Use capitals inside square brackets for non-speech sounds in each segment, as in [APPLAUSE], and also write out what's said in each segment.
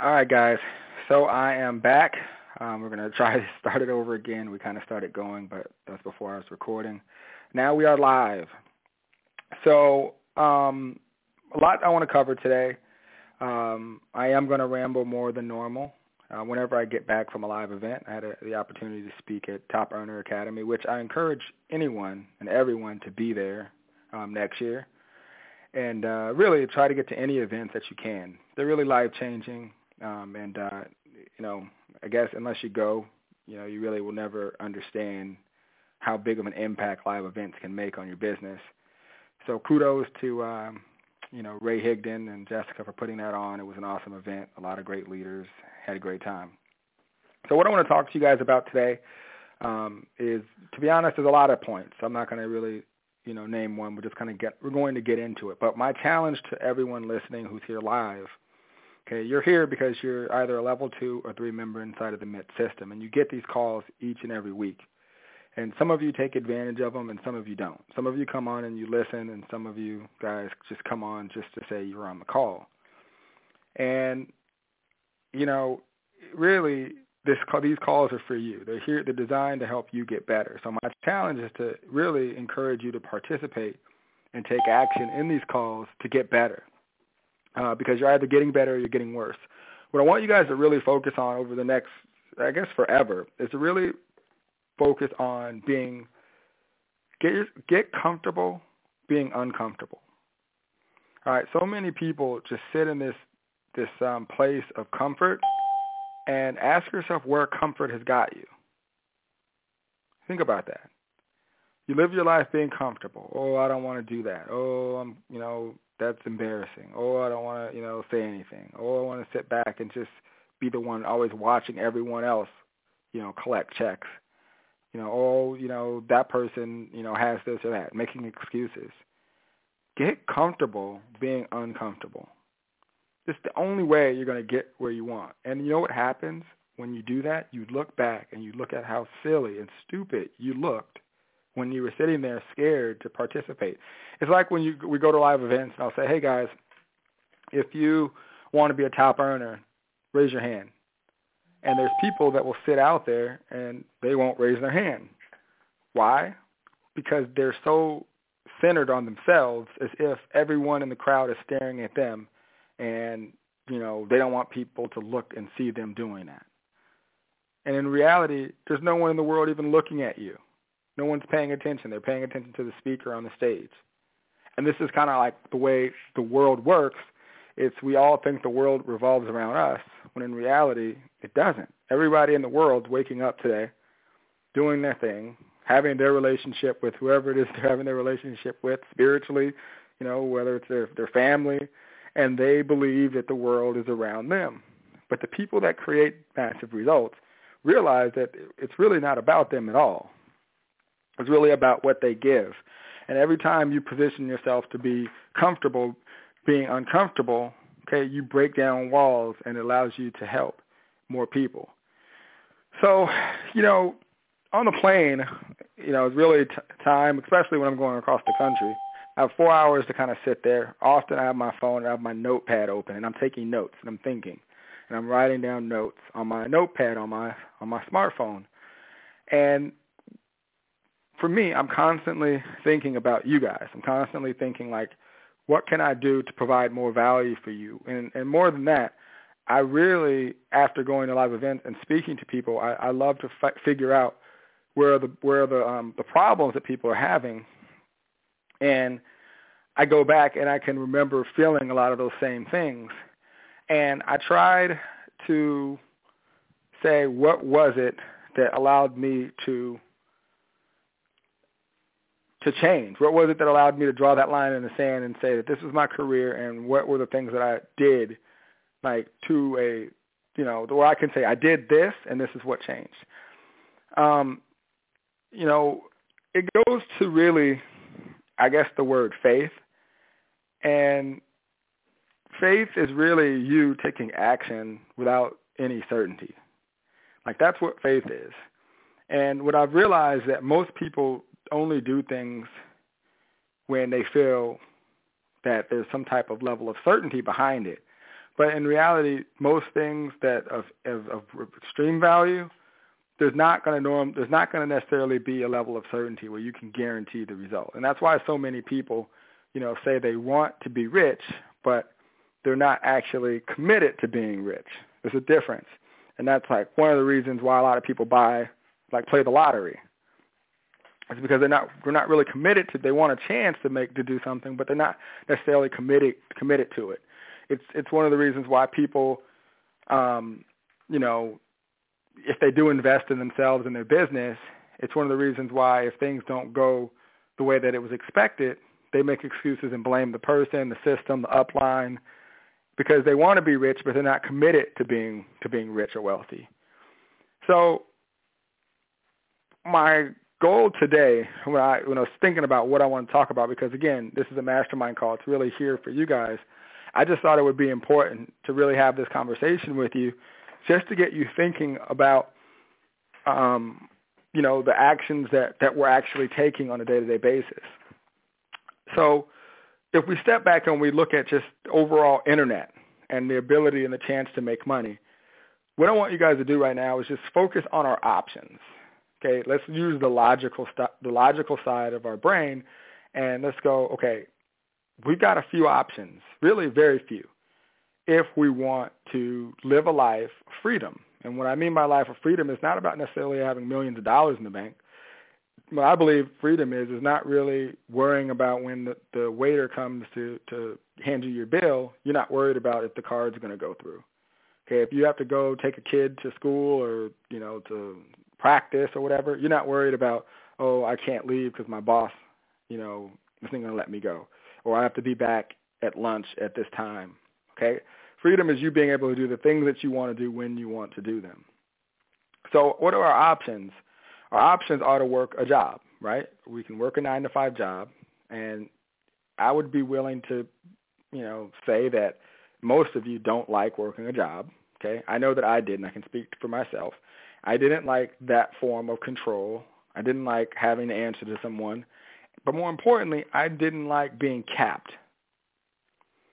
All right, guys. So I am back. Um, we're going [LAUGHS] to try to start it over again. We kind of started going, but that's before I was recording. Now we are live. So um, a lot I want to cover today. Um, I am going to ramble more than normal. Uh, whenever I get back from a live event, I had a, the opportunity to speak at Top Earner Academy, which I encourage anyone and everyone to be there um, next year. And uh, really try to get to any events that you can. They're really life changing. Um, and uh, you know, I guess unless you go, you know, you really will never understand how big of an impact live events can make on your business. So kudos to um, you know Ray Higdon and Jessica for putting that on. It was an awesome event. A lot of great leaders had a great time. So what I want to talk to you guys about today um, is, to be honest, there's a lot of points. I'm not going to really you know name one. We're just kind of get we're going to get into it. But my challenge to everyone listening who's here live Okay, you're here because you're either a level two or three member inside of the MIT system, and you get these calls each and every week. And some of you take advantage of them, and some of you don't. Some of you come on and you listen, and some of you guys just come on just to say you're on the call. And you know, really, this call, these calls are for you. They're here. They're designed to help you get better. So my challenge is to really encourage you to participate and take action in these calls to get better uh, because you're either getting better or you're getting worse. What I want you guys to really focus on over the next, I guess, forever, is to really focus on being get get comfortable being uncomfortable. All right, so many people just sit in this this um, place of comfort and ask yourself where comfort has got you. Think about that. You live your life being comfortable. Oh, I don't want to do that. Oh, I'm, you know, that's embarrassing. Oh, I don't want to, you know, say anything. Oh, I want to sit back and just be the one always watching everyone else, you know, collect checks. You know, oh, you know, that person, you know, has this or that, making excuses. Get comfortable being uncomfortable. It's the only way you're going to get where you want. And you know what happens when you do that? You look back and you look at how silly and stupid you looked when you were sitting there scared to participate. It's like when you we go to live events and I'll say, "Hey guys, if you want to be a top earner, raise your hand." And there's people that will sit out there and they won't raise their hand. Why? Because they're so centered on themselves as if everyone in the crowd is staring at them and you know they don't want people to look and see them doing that. And in reality, there's no one in the world even looking at you. No one's paying attention. They're paying attention to the speaker on the stage. And this is kind of like the way the world works. It's we all think the world revolves around us, when in reality it doesn't. Everybody in the world's waking up today, doing their thing, having their relationship with whoever it is [LAUGHS] they're having their relationship with spiritually, you know, whether it's their their family, and they believe that the world is around them. But the people that create massive results realize that it's really not about them at all. It's really about what they give. And every time you position yourself to be comfortable being uncomfortable, okay, you break down walls and it allows you to help more people. So, you know, on the plane, you know, it's really t- time, especially when I'm going across the country. I have four hours to kind of sit there. Often I have my phone, I have my notepad open, and I'm taking notes and I'm thinking, and I'm writing down notes on my notepad on my on my smartphone. And for me, I'm constantly thinking about you guys. I'm constantly thinking like, what can I do to provide more value for you? And and more than that, I really, after going to live events and speaking to people, I, I love to f- figure out where the where the um, the problems that people are having, and I go back and I can remember feeling a lot of those same things, and I tried to say what was it that allowed me to to change? What was it that allowed me to draw that line in the sand and say that this was my career and what were the things that I did like to a you know, where I can say I did this and this is what changed. Um, you know, it goes to really I guess the word faith. And faith is really you taking action without any certainty. Like that's what faith is. And what I've realized that most people only do things when they feel that there's some type of level of certainty behind it. But in reality, most things that of, of, of extreme value, there's not going to norm, there's not going to necessarily be a level of certainty where you can guarantee the result. And that's why so many people, you know, say they want to be rich, but they're not actually committed to being rich. There's a difference. And that's like one of the reasons why a lot of people buy, like play the lottery. It's because they're not they're not really committed to. They want a chance to make to do something, but they're not necessarily committed committed to it. It's it's one of the reasons why people, um, you know, if they do invest in themselves and their business, it's one of the reasons why if things don't go the way that it was expected, they make excuses and blame the person, the system, the upline, because they want to be rich, but they're not committed to being to being rich or wealthy. So my goal today, when I when I was thinking about what I want to talk about, because again, this is a mastermind call. It's really here for you guys. I just thought it would be important to really have this conversation with you, just to get you thinking about, um, you know, the actions that that we're actually taking on a day-to-day basis. So, if we step back and we look at just overall internet and the ability and the chance to make money, what I want you guys to do right now is just focus on our options. Okay, let's use the logical st- the logical side of our brain, and let's go. Okay, we've got a few options, really very few, if we want to live a life of freedom. And what I mean by life of freedom is not about necessarily having millions of dollars in the bank. What I believe freedom is is not really worrying about when the, the waiter comes to to hand you your bill. You're not worried about if the card's going to go through. Okay, if you have to go take a kid to school or you know to practice or whatever, you're not worried about, oh, I can't leave because my boss, you know, isn't going to let me go, or I have to be back at lunch at this time. Okay, freedom is you being able to do the things that you want to do when you want to do them. So, what are our options? Our options are to work a job, right? We can work a nine to five job, and I would be willing to, you know, say that most of you don't like working a job. Okay, I know that I did, and I can speak for myself. I didn't like that form of control. I didn't like having to answer to someone. But more importantly, I didn't like being capped.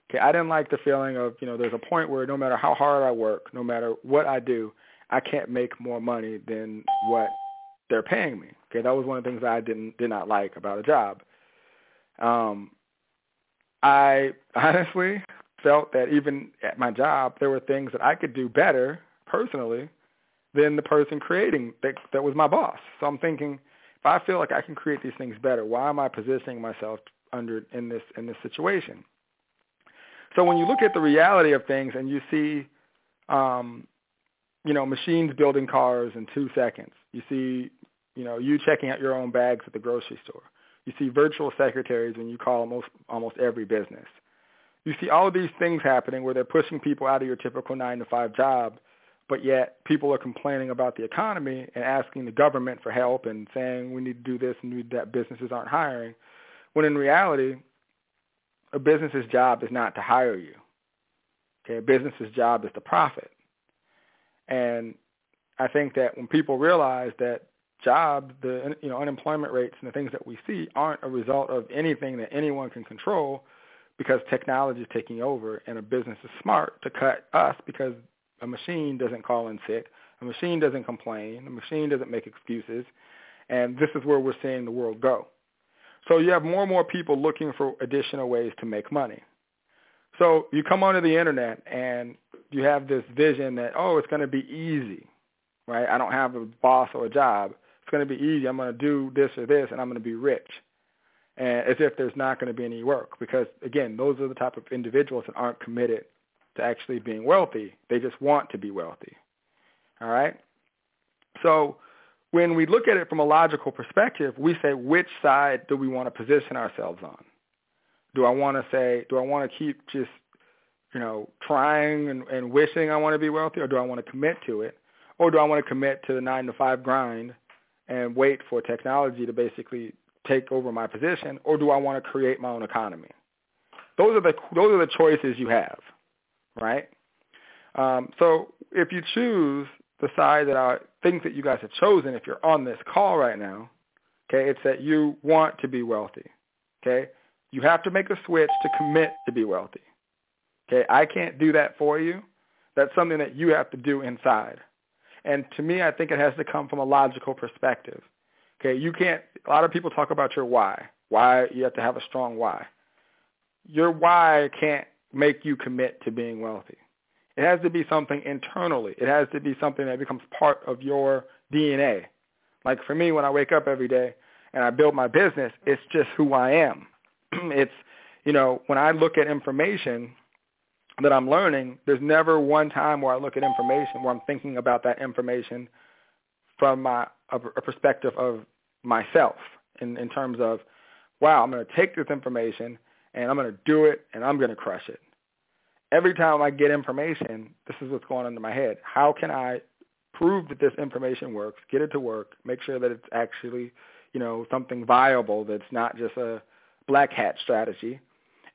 Okay, I didn't like the feeling of, you know, there's a point where no matter how hard I work, no matter what I do, I can't make more money than what they're paying me. Okay, that was one of the things I didn't did not like about a job. Um I [LAUGHS] honestly felt that even at my job there were things that I could do better personally than the person creating that that was my boss. So I'm thinking, if I feel like I can create these things better, why am I positioning myself under in this in this situation? So when you look at the reality of things and you see, um, you know, machines building cars in two seconds, you see, you know, you checking out your own bags at the grocery store. You see virtual secretaries when you call almost almost every business. You see all of these things happening where they're pushing people out of your typical nine to five job but yet people are complaining about the economy and asking the government for help and saying we need to do this and we, that businesses aren't hiring, when in reality, a business's job is not to hire you. Okay, a business's job is to profit. And I think that when people realize that jobs, the you know unemployment rates and the things that we see aren't a result of anything that anyone can control, because technology is taking over, and a business is smart to cut us because a machine doesn't call in sick. A machine doesn't complain. A machine doesn't make excuses. And this is where we're seeing the world go. So you have more and more people looking for additional ways to make money. So you come onto the internet and you have this vision that, oh, it's going to be easy, right? I don't have a boss or a job. It's going to be easy. I'm going to do this or this and I'm going to be rich. And as if there's not going to be any work because, again, those are the type of individuals that aren't committed to actually being wealthy. They just want to be wealthy. All right? So when we look at it from a logical perspective, we say, which side do we want to position ourselves on? Do I want to say, do I want to keep just, you know, trying and, and wishing I want to be wealthy, or do I want to commit to it? Or do I want to commit to the nine to five grind and wait for technology to basically take over my position, or do I want to create my own economy? Those are the those are the choices you have right? Um, so if you choose the side that I think that you guys have chosen, if you're on this call right now, okay, it's that you want to be wealthy. Okay, you have to make a switch to commit to be wealthy. Okay, I can't do that for you. That's something that you have to do inside. And to me, I think it has to come from a logical perspective. Okay, you can't. A lot of people talk about your why. Why you have to have a strong why. Your why can't make you commit to being wealthy. It has to be something internally. It has to be something that becomes part of your DNA. Like for me, when I wake up every day and I build my business, it's just who I am. [CLEARS THROAT] it's, you know, when I look at information that I'm learning, there's never one time where I look at information where I'm thinking about that information from my a, a perspective of myself in, in terms of, wow, I'm going to take this information and I'm going to do it and I'm going to crush it. Every time I get information, this is what's going on in my head. How can I prove that this information works, get it to work, make sure that it's actually, you know, something viable that's not just a black hat strategy?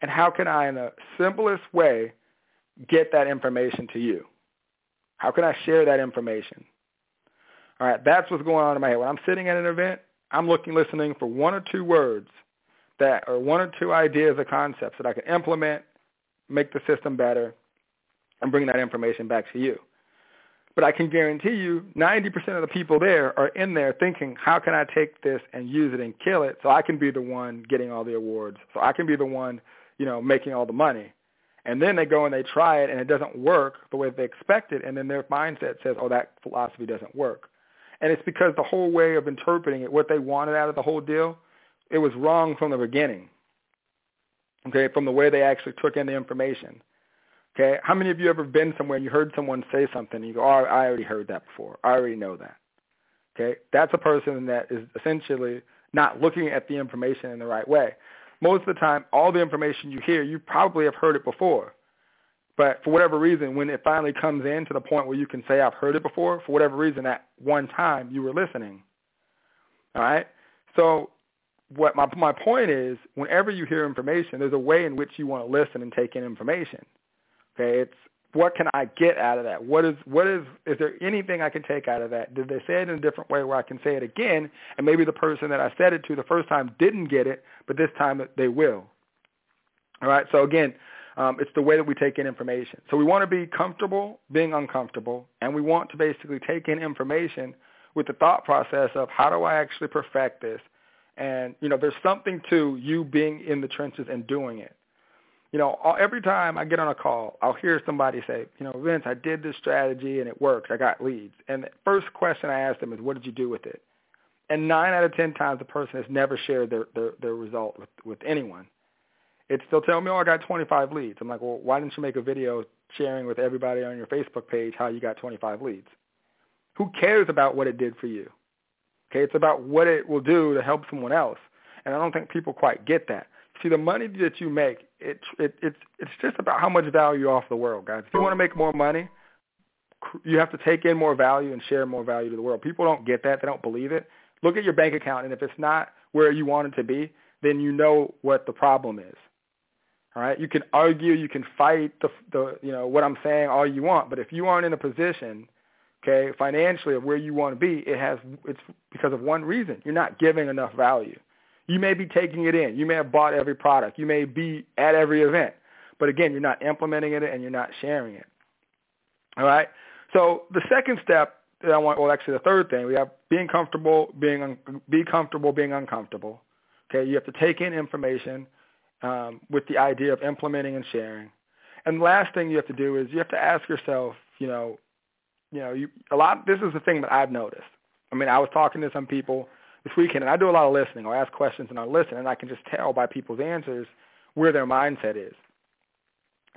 And how can I, in the simplest way, get that information to you? How can I share that information? All right, that's what's going on in my head. When I'm sitting at an event, I'm looking, listening for one or two words that, or one or two ideas or concepts that I can implement, make the system better, and bring that information back to you. But I can guarantee you 90% of the people there are in there thinking, how can I take this and use it and kill it so I can be the one getting all the awards, so I can be the one, you know, making all the money. And then they go and they try it and it doesn't work the way they expected and then their mindset says, oh, that philosophy doesn't work. And it's because the whole way of interpreting it, what they wanted out of the whole deal, it was wrong from the beginning. Okay, from the way they actually took in the information. Okay, how many of you ever been somewhere and you heard someone say something and you go, oh, I already heard that before. I already know that. Okay, that's a person that is essentially not looking at the information in the right way. Most of the time, all the information you hear, you probably have heard it before. But for whatever reason, when it finally comes in to the point where you can say, I've heard it before, for whatever reason, at one time you were listening. All right? So what my, my point is, whenever you hear information, there's a way in which you want to listen and take in information. Okay? It's what can I get out of that? What is what is is there anything I can take out of that? Did they say it in a different way where I can say it again and maybe the person that I said it to the first time didn't get it, but this time they will. All right? So again, um, it's the way that we take in information. So we want to be comfortable being uncomfortable, and we want to basically take in information with the thought process of how do I actually perfect this? And, you know, there's something to you being in the trenches and doing it. You know, every time I get on a call, I'll hear somebody say, you know, Vince, I did this strategy and it worked. I got leads. And the first question I ask them is, what did you do with it? And nine out of ten times the person has never shared their, their, their result with, with anyone it's still telling me, oh, I got 25 leads. I'm like, well, why didn't you make a video sharing with everybody on your Facebook page how you got 25 leads? Who cares about what it did for you? Okay, it's about what it will do to help someone else. And I don't think people quite get that. See, the money that you make, it, it, it's, it's just about how much value you offer the world, guys. If you want to make more money, you have to take in more value and share more value to the world. People don't get that. They don't believe it. Look at your bank account, and if it's not where you want it to be, then you know what the problem is. All right, you can argue, you can fight the the you know what I'm saying all you want, but if you aren't in a position, okay, financially of where you want to be, it has it's because of one reason. You're not giving enough value. You may be taking it in. You may have bought every product. You may be at every event. But again, you're not implementing it and you're not sharing it. All right? So the second step that I want, well, actually the third thing, we have being comfortable, being un, be comfortable, being uncomfortable. Okay, you have to take in information um, with the idea of implementing and sharing. And last thing you have to do is you have to ask yourself, you know, you know, you, a lot. This is the thing that I've noticed. I mean, I was talking to some people this weekend, and I do a lot of listening. or ask questions and I listen, and I can just tell by people's answers where their mindset is.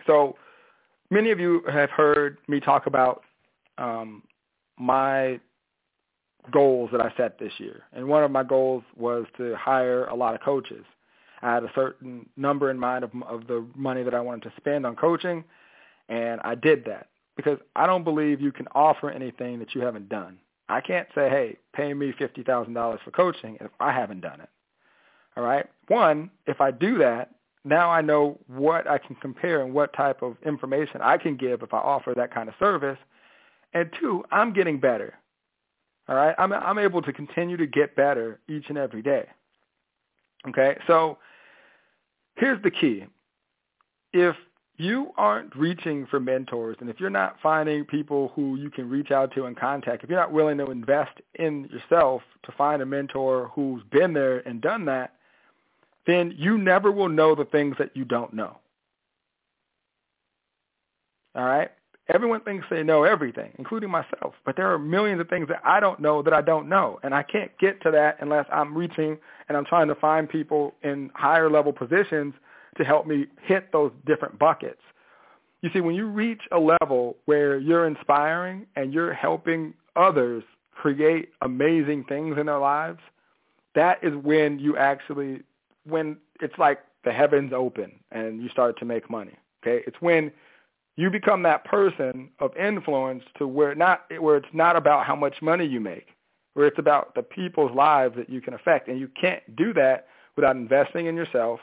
So many of you have heard me talk about um, my goals that I set this year, and one of my goals was to hire a lot of coaches. I had a certain number in mind of, of the money that I wanted to spend on coaching, and I did that because I don't believe you can offer anything that you haven't done. I can't say, hey, pay me $50,000 for coaching if I haven't done it. All right? One, if I do that, now I know what I can compare and what type of information I can give if I offer that kind of service. And two, I'm getting better. All right? I'm, I'm able to continue to get better each and every day. Okay? So here's the key. If you aren't reaching for mentors, and if you're not finding people who you can reach out to and contact, if you're not willing to invest in yourself to find a mentor who's been there and done that, then you never will know the things that you don't know. All right? Everyone thinks they know everything, including myself, but there are millions of things that I don't know that I don't know, and I can't get to that unless I'm reaching and I'm trying to find people in higher level positions to help me hit those different buckets. You see, when you reach a level where you're inspiring and you're helping others create amazing things in their lives, that is when you actually, when it's like the heavens open and you start to make money. Okay, it's when you become that person of influence to where not where it's not about how much money you make, where it's about the people's lives that you can affect, and you can't do that without investing in yourself,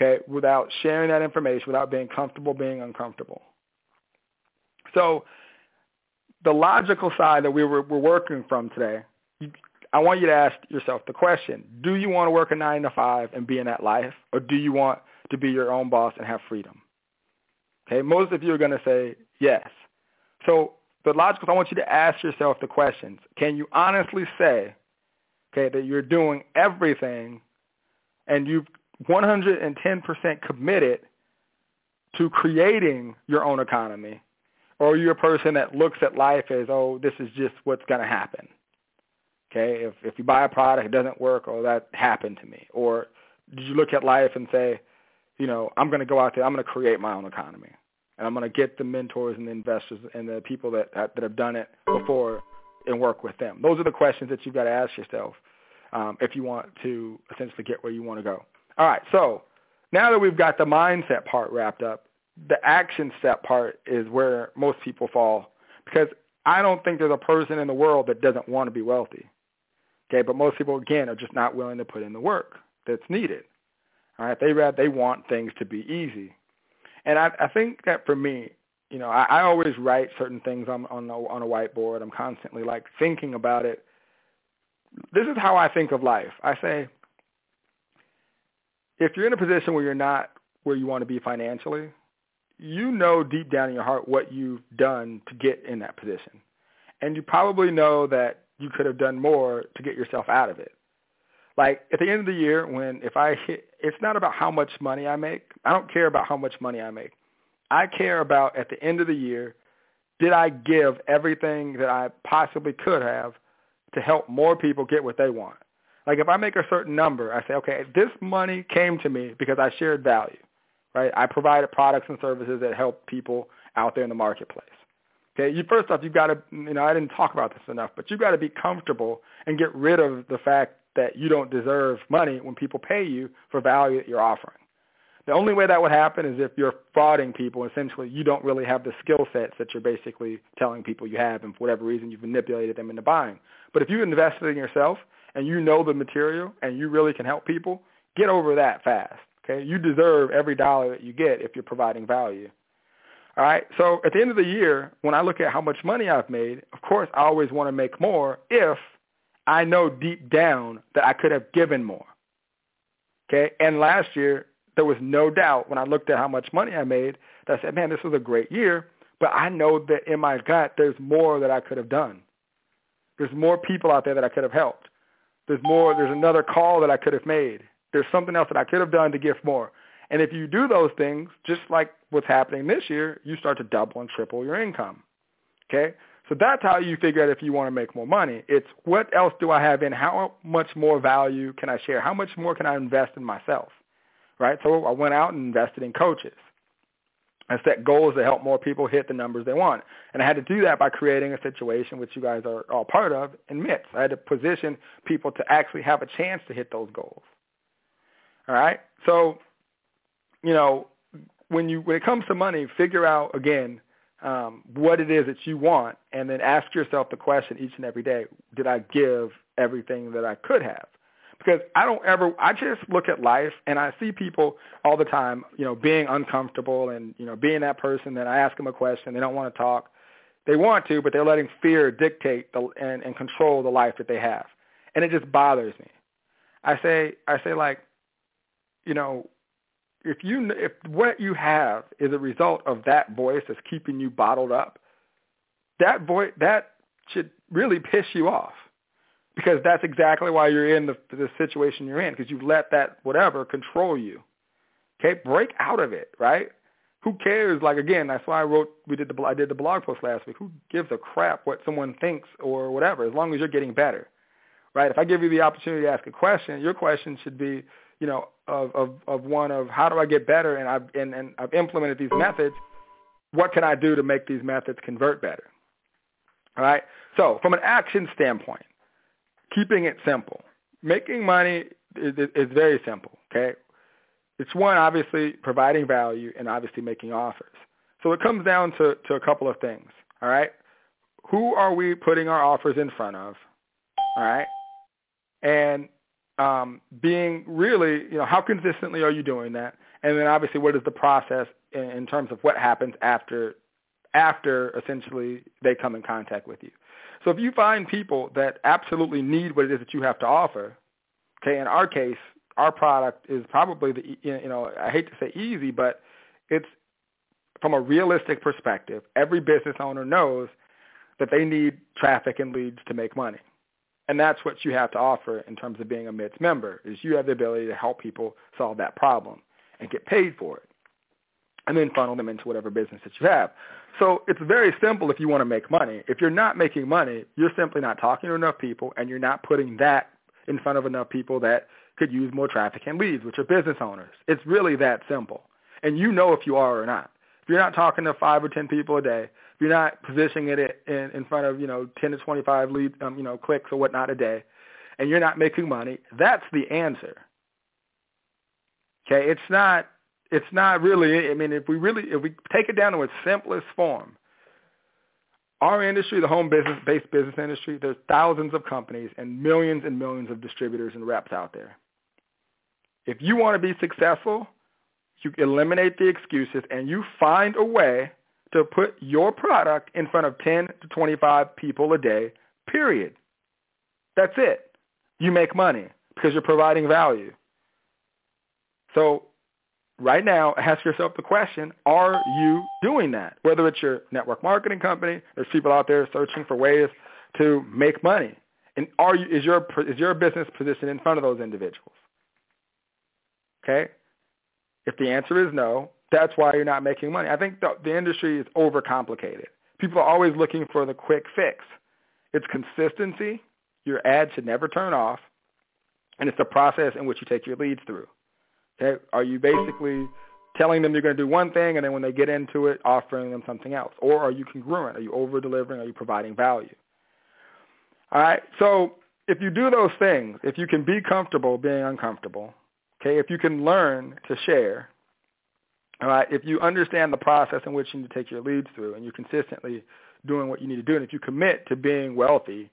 okay, without sharing that information, without being comfortable being uncomfortable. So the logical side that we were, we're working from today, I want you to ask yourself the question, do you want to work a nine to five and be in that life, or do you want to be your own boss and have freedom? Okay, most of you are going to say yes. So the logical, I want you to ask yourself the questions. Can you honestly say, okay, that you're doing everything and you've 110% committed to creating your own economy? Or are you a person that looks at life as, oh, this is just what's going to happen? Okay, if, if you buy a product, it doesn't work, oh, that happened to me. Or did you look at life and say, you know, I'm going to go out there, I'm going to create my own economy. And I'm going to get the mentors and the investors and the people that, that have done it before and work with them. Those are the questions that you've got to ask yourself um, if you want to essentially get where you want to go. All right, so now that we've got the mindset part wrapped up, the action step part is where most people fall because I don't think there's a person in the world that doesn't want to be wealthy. Okay, but most people again are just not willing to put in the work that's needed. All right, they they want things to be easy, and I, I think that for me, you know, I, I always write certain things on on a, on a whiteboard. I'm constantly like thinking about it. This is how I think of life. I say, if you're in a position where you're not where you want to be financially, you know deep down in your heart what you've done to get in that position. And you probably know that you could have done more to get yourself out of it. Like at the end of the year when if I hit it's not about how much money I make. I don't care about how much money I make. I care about at the end of the year, did I give everything that I possibly could have to help more people get what they want? Like if I make a certain number, I say, okay, this money came to me because I shared value, right? I provided products and services that help people out there in the marketplace. Okay, you first off, you've got to, you know, I didn't talk about this enough, but you've got to be comfortable and get rid of the fact that you don't deserve money when people pay you for value that you're offering. The only way that would happen is if you're frauding people. Essentially, you don't really have the skill sets that you're basically telling people you have, and for whatever reason, you've manipulated them into buying. But if you invested in yourself and you know the material and you really can help people, get over that fast. Okay, you deserve every dollar that you get if you're providing value. All right. So at the end of the year, when I look at how much money I've made, of course, I always want to make more if I know deep down that I could have given more. Okay. And last year, there was no doubt when I looked at how much money I made that I said, man, this was a great year. But I know that in my gut, there's more that I could have done. There's more people out there that I could have helped. There's more, there's another call that I could have made. There's something else that I could have done to give more. And if you do those things, just like what's happening this year, you start to double and triple your income. Okay? So that's how you figure out if you want to make more money. It's what else do I have in? How much more value can I share? How much more can I invest in myself? Right? So I went out and invested in coaches. I set goals to help more people hit the numbers they want. And I had to do that by creating a situation which you guys are all part of in MITS. I had to position people to actually have a chance to hit those goals. All right? So, you know, when you when it comes to money, figure out again um, what it is that you want, and then ask yourself the question each and every day: Did I give everything that I could have? Because I don't ever, I just look at life and I see people all the time, you know, being uncomfortable and you know being that person that I ask them a question, they don't want to talk, they want to, but they're letting fear dictate the, and, and control the life that they have, and it just bothers me. I say, I say like, you know, if you if what you have is a result of that voice that's keeping you bottled up, that voice that should really piss you off because that's exactly why you're in the the situation you're in because you've let that whatever control you. Okay, break out of it, right? Who cares? Like again, that's why I wrote. We did the I did the blog post last week. Who gives a crap what someone thinks or whatever? As long as you're getting better, right? If I give you the opportunity to ask a question, your question should be, you know, of of, of one of how do I get better? And I've and, and I've implemented these methods. What can I do to make these methods convert better? All right. So from an action standpoint, keeping it simple, making money is, is very simple. Okay. It's one, obviously, providing value and obviously making offers. So it comes down to, to a couple of things, all right? Who are we putting our offers in front of, all right? And um, being really, you know, how consistently are you doing that? And then obviously, what is the process in, in terms of what happens after, after essentially they come in contact with you? So if you find people that absolutely need what it is that you have to offer, okay, in our case, our product is probably the you know I hate to say easy, but it's from a realistic perspective. Every business owner knows that they need traffic and leads to make money. And that's what you have to offer in terms of being a MITS member, is you have the ability to help people solve that problem and get paid for it. And then funnel them into whatever business that you have. So it's very simple if you want to make money. If you're not making money, you're simply not talking to enough people and you're not putting that in front of enough people that could use more traffic and leads, which are business owners. It's really that simple. And you know if you are or not. If you're not talking to five or ten people a day, if you're not positioning it in, in front of, you know, 10 to 25 lead, um, you know, clicks or whatnot a day, and you're not making money, that's the answer. Okay, it's not it's not really I mean if we really if we take it down to its simplest form, our industry, the home business based business industry, there's thousands of companies and millions and millions of distributors and reps out there. If you want to be successful, you eliminate the excuses and you find a way to put your product in front of 10 to 25 people a day, period. That's it. You make money because you're providing value. So right now, ask yourself the question, are you doing that? Whether it's your network marketing company, there's people out there searching for ways to make money. And are you, is, your, is your business positioned in front of those individuals? Okay? If the answer is no, that's why you're not making money. I think the, the industry is overcomplicated. People are always looking for the quick fix. It's consistency. Your ad should never turn off. And it's the process in which you take your leads through. Okay? Are you basically telling them you're going to do one thing and then when they get into it, offering them something else? Or are you congruent? Are you over-delivering? Are you providing value? All right? So if you do those things, if you can be comfortable being uncomfortable, Okay, if you can learn to share, all right, if you understand the process in which you need to take your leads through and you're consistently doing what you need to do, and if you commit to being wealthy,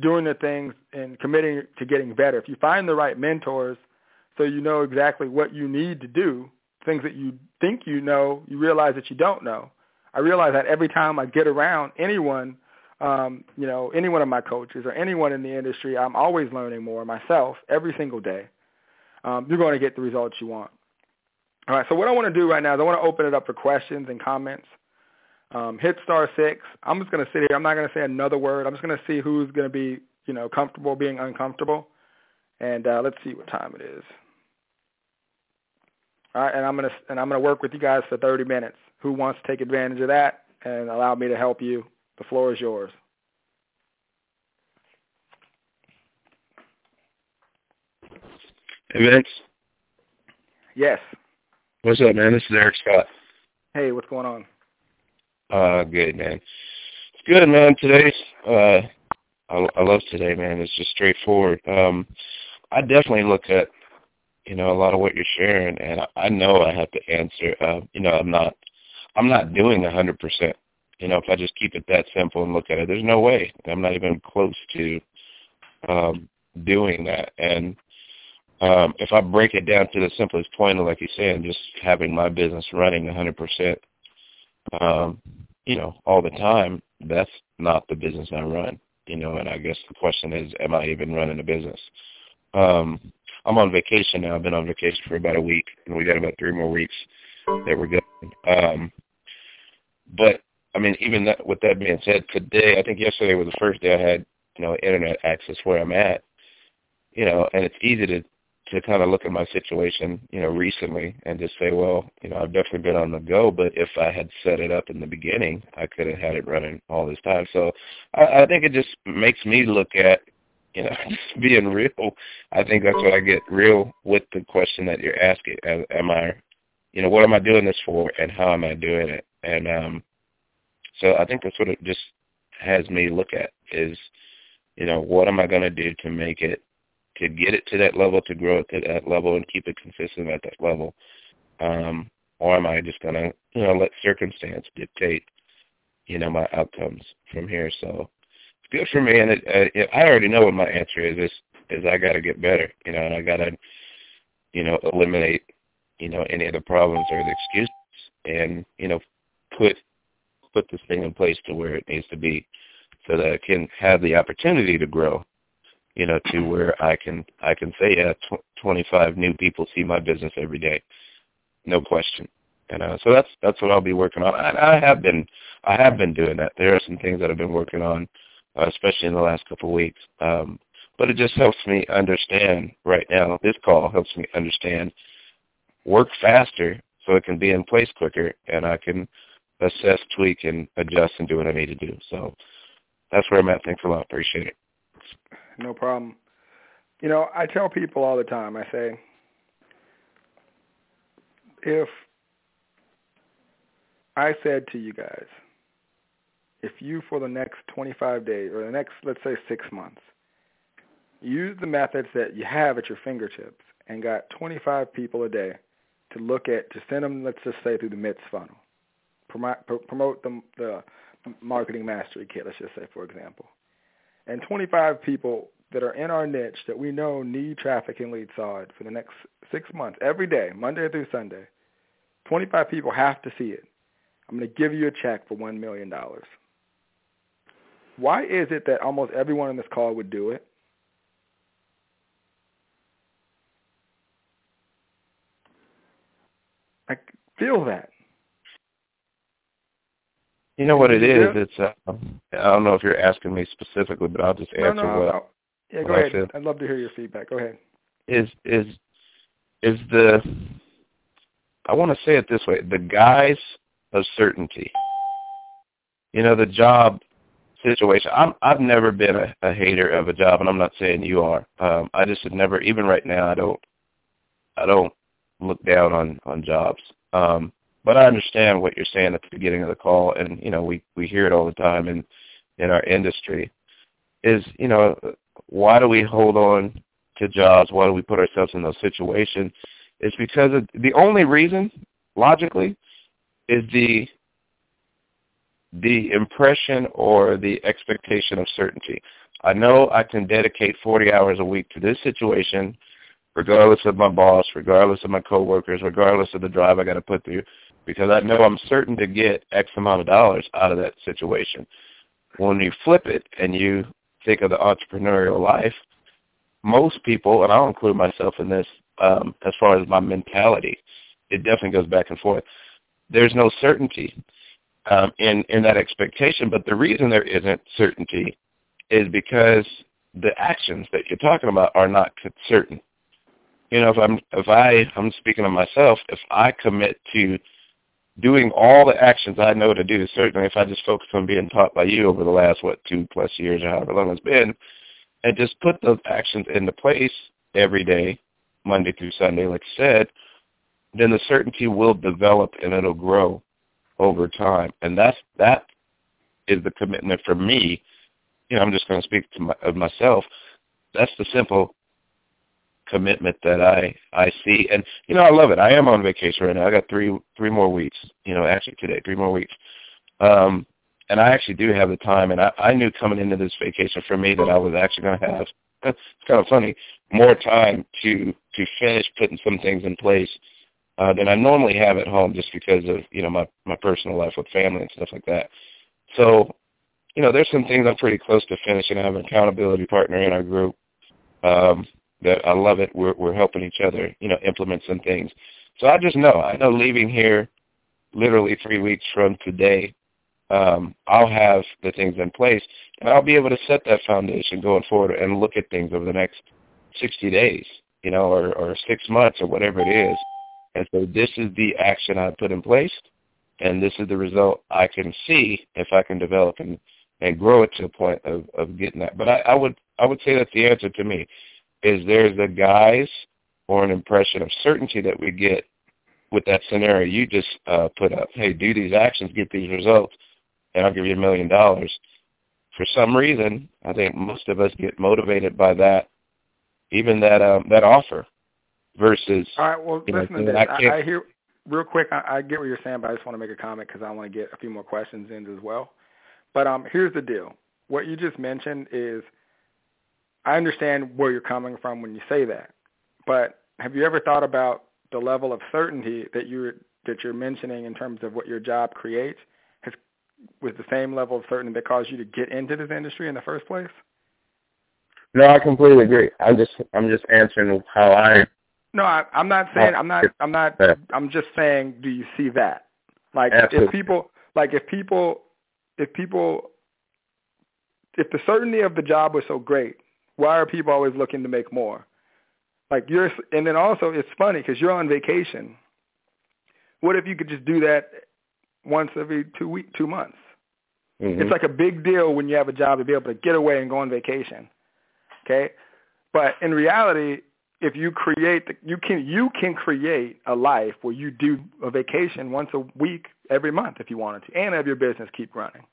doing the things and committing to getting better, if you find the right mentors so you know exactly what you need to do, things that you think you know, you realize that you don't know. I realize that every time I get around anyone, um, you know, any one of my coaches or anyone in the industry, I'm always learning more myself every single day um, you're going to get the results you want. All right, so what I want to do right now is I want to open it up for questions and comments. Um, hit star six. I'm just going to sit here. I'm not going to say another word. I'm just going to see who's going to be, you know, comfortable being uncomfortable. And uh, let's see what time it is. All right, and I'm gonna and I'm gonna work with you guys for 30 minutes. Who wants to take advantage of that and allow me to help you? The floor is yours. Hey, Vince. Yes. What's up, man? This is Eric Scott. Hey, what's going on? Uh, good, man. It's good, man. Today's, uh, I, I love today, man. It's just straightforward. Um, I definitely look at, you know, a lot of what you're sharing, and I, I know I have to answer. Uh, you know, I'm not, I'm not doing a hundred percent. You know, if I just keep it that simple and look at it, there's no way. I'm not even close to um, doing that, and um, if I break it down to the simplest point, like you're saying, just having my business running 100%, um, you know, all the time, that's not the business I run, you know, and I guess the question is, am I even running a business? Um, I'm on vacation now. I've been on vacation for about a week, and we got about three more weeks that we're going. Um, but I mean, even that, with that being said, today I think yesterday was the first day I had you know internet access where I'm at. You know, and it's easy to to kind of look at my situation, you know, recently and just say, well, you know, I've definitely been on the go, but if I had set it up in the beginning, I could have had it running all this time. So I, I think it just makes me look at, you know, just being real. I think that's what I get real with the question that you're asking. Am I, you know, what am I doing this for and how am I doing it? And um so I think that's what it just has me look at is, you know, what am I going to do to make it to get it to that level, to grow it to that level, and keep it consistent at that level? Um, or am I just gonna, you know, let circumstance dictate, you know, my outcomes from here? So good for me, and it, it, I already know what my answer is. Is is I got to get better, you know, and I got to, you know, eliminate, you know, any of the problems or the excuses, and you know, put put this thing in place to where it needs to be, so that it can have the opportunity to grow you know, to where I can I can say, yeah, tw- 25 new people see my business every day, no question. And uh, so that's that's what I'll be working on. I, I have been I have been doing that. There are some things that I've been working on, uh, especially in the last couple of weeks. Um, but it just helps me understand right now. This call helps me understand work faster so it can be in place quicker, and I can assess, tweak, and adjust and do what I need to do. So that's where I'm at. Thanks a lot. Appreciate it no problem. You know, I tell people all the time, I say, if I said to you guys, if you for the next 25 days or the next, let's say, six months, use the methods that you have at your fingertips and got 25 people a day to look at, to send them, let's just say, through the MITS funnel, promote, the, the marketing mastery kit, let's just say, for example and 25 people that are in our niche that we know need traffic and lead sawed for the next six months, every day, Monday through Sunday. 25 people have to see it. I'm going to give you a check for $1 million. Why is it that almost everyone on this call would do it? I feel that. You know what it is? It's uh, I don't know if you're asking me specifically, but I'll just answer no, no, what. I'll, yeah, go ahead. I'd love to hear your feedback. Go ahead. Is is is the I want to say it this way: the guise of certainty. You know, the job situation. I'm I've never been a, a hater of a job, and I'm not saying you are. Um, I just have never. Even right now, I don't. I don't look down on on jobs. Um, but I understand what you're saying at the beginning of the call, and you know we we hear it all the time in in our industry. Is you know why do we hold on to jobs? Why do we put ourselves in those situations? It's because of, the only reason, logically, is the the impression or the expectation of certainty. I know I can dedicate 40 hours a week to this situation, regardless of my boss, regardless of my coworkers, regardless of the drive I got to put through because I know I'm certain to get X amount of dollars out of that situation. When you flip it and you think of the entrepreneurial life, most people, and I'll include myself in this, um, as far as my mentality, it definitely goes back and forth. There's no certainty um, in in that expectation, but the reason there isn't certainty is because the actions that you're talking about are not certain. You know, if I'm if I I'm speaking of myself, if I commit to doing all the actions I know to do. Certainly, if I just focus on being taught by you over the last what two plus years or however long it's been, and just put those actions into place every day, Monday through Sunday, like I said, then the certainty will develop and it'll grow over time. And that's that is the commitment for me. You know, I'm just going to speak to my, of myself. That's the simple commitment that I I see. And you know, I love it. I am on vacation right now. I got three three more weeks. You know, actually today, three more weeks. Um, and I actually do have the time. And I, I knew coming into this vacation for me that I was actually going to have. [LAUGHS] It's kind of funny, more time to to finish putting some things in place uh, than I normally have at home, just because of you know my my personal life with family and stuff like that. So, you know, there's some things I'm pretty close to finishing. I have an accountability partner in our group. Um, that I love it. We're we're helping each other, you know, implement some things. So I just know, I know leaving here literally three weeks from today, um, I'll have the things in place and I'll be able to set that foundation going forward and look at things over the next 60 days, you know, or, or six months or whatever it is. And so this is the action I put in place and this is the result I can see if I can develop and, and grow it to a point of, of getting that. But I, I would I would say that the answer to me is there's a guise or an impression of certainty that we get with that scenario you just uh, put up. Hey, do these actions, get these results, and I'll give you a million dollars. For some reason, I think most of us get motivated by that, even that um, that offer, versus. All right. Well, listen know, to this. I, I, I hear real quick. I, I get what you're saying, but I just want to make a comment because I want to get a few more questions in as well. But um, here's the deal. What you just mentioned is, I understand where you're coming from when you say that, but have you ever thought about the level of certainty that you're that you're mentioning in terms of what your job creates has was the same level of certainty that caused you to get into this industry in the first place? No, I completely agree. I'm just I'm just answering how I. No, I, I'm not saying I'm not I'm not I'm just saying. Do you see that? Like Absolutely. if people like if people if people if the certainty of the job was so great, why are people always looking to make more? Like you're, and then also it's funny because you're on vacation. What if you could just do that once every two week, two months? Mm-hmm. It's like a big deal when you have a job to be able to get away and go on vacation. Okay, but in reality, if you create, the, you can you can create a life where you do a vacation once a week every month if you wanted to, and have your business keep running.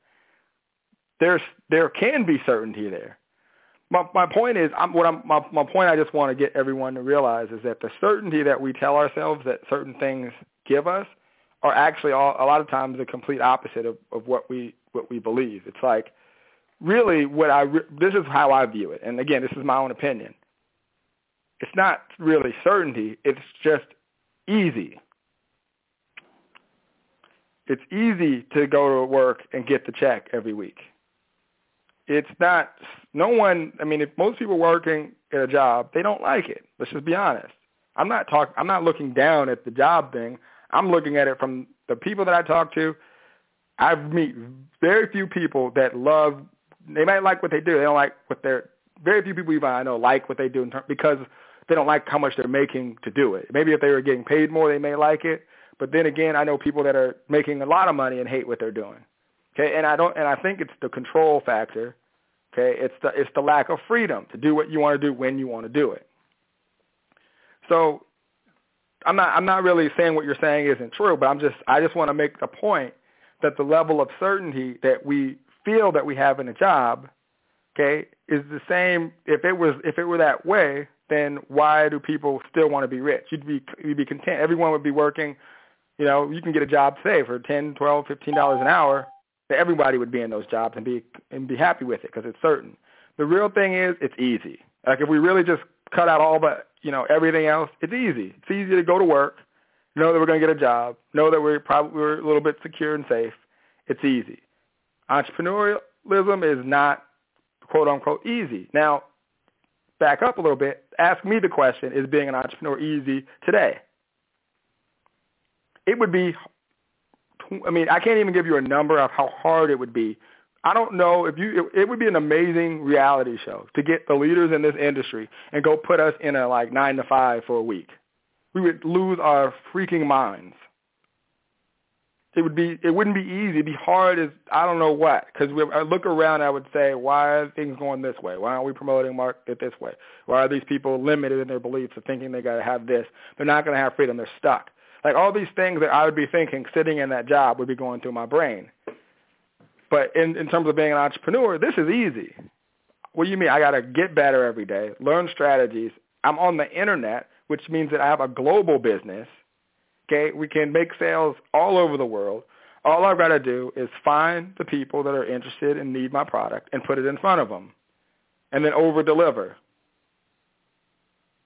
There's there can be certainty there my my point is I'm what I'm my my point I just want to get everyone to realize is that the certainty that we tell ourselves that certain things give us are actually all, a lot of times the complete opposite of, of what we what we believe. It's like really what I re- this is how I view it. And again, this is my own opinion. It's not really certainty, it's just easy. It's easy to go to work and get the check every week. It's not no one i mean if most people working at a job they don't like it. Let's just be honest. I'm not talking, i'm not looking down at the job thing. I'm looking at it from the people that i talk to. I meet very few people that love they might like what they do. They don't like what they're very few people even i know like what they do in term, because they don't like how much they're making to do it. Maybe if they were getting paid more they may like it. But then again i know people that are making a lot of money and hate what they're doing. Okay, and I don't, and I think it's the control factor. Okay, it's the it's the lack of freedom to do what you want to do when you want to do it. So, I'm not I'm not really saying what you're saying isn't true, but I'm just I just want to make the point that the level of certainty that we feel that we have in a job, okay, is the same. If it was if it were that way, then why do people still want to be rich? You'd be you'd be content. Everyone would be working. You know, you can get a job today for ten, twelve, fifteen dollars an hour that everybody would be in those jobs and be and be happy with it because it's certain. The real thing is it's easy. Like if we really just cut out all but you know everything else, it's easy. It's easy to go to work, know that we're going to get a job, know that we're probably we're a little bit secure and safe. It's easy. Entrepreneurialism is not quote unquote easy. Now, back up a little bit. Ask me the question: Is being an entrepreneur easy today? It would be I mean, I can't even give you a number of how hard it would be. I don't know if you. It, it would be an amazing reality show to get the leaders in this industry and go put us in a like nine to five for a week. We would lose our freaking minds. It would be. It wouldn't be easy. It'd be hard as I don't know what. Because I look around, I would say, why are things going this way? Why aren't we promoting market this way? Why are these people limited in their beliefs of thinking they got to have this? They're not going to have freedom. They're stuck. Like all these things that I would be thinking sitting in that job would be going through my brain. But in, in terms of being an entrepreneur, this is easy. What do you mean? I got to get better every day, learn strategies. I'm on the internet, which means that I have a global business. Okay, we can make sales all over the world. All I've got to do is find the people that are interested and need my product and put it in front of them, and then over deliver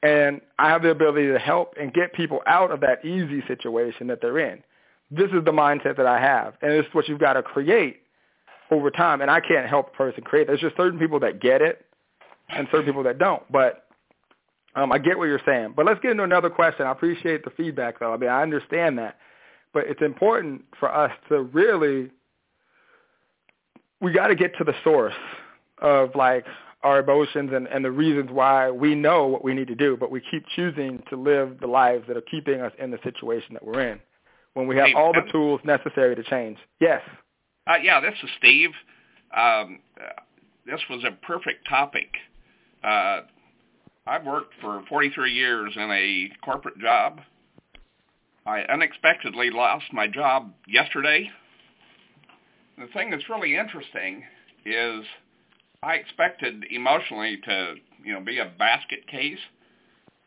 and I have the ability to help and get people out of that easy situation that they're in. This is the mindset that I have, and it's what you've got to create over time. And I can't help a person create. There's just certain people that get it, and certain people that don't. But Um, I get what you're saying, but let's get into another question. I appreciate the feedback, though. I mean, I understand that, but it's important for us to really we got to get to the source of like our emotions and, and the reasons why we know what we need to do, but we keep choosing to live the lives that are keeping us in the situation that we're in when we have all the um, tools necessary to change. Yes. Uh, yeah, this is Steve. Um, uh, this was a perfect topic. Uh, I've worked for 43 years in a corporate job. I unexpectedly lost my job yesterday. The thing that's really interesting is I expected emotionally to, you know, be a basket case,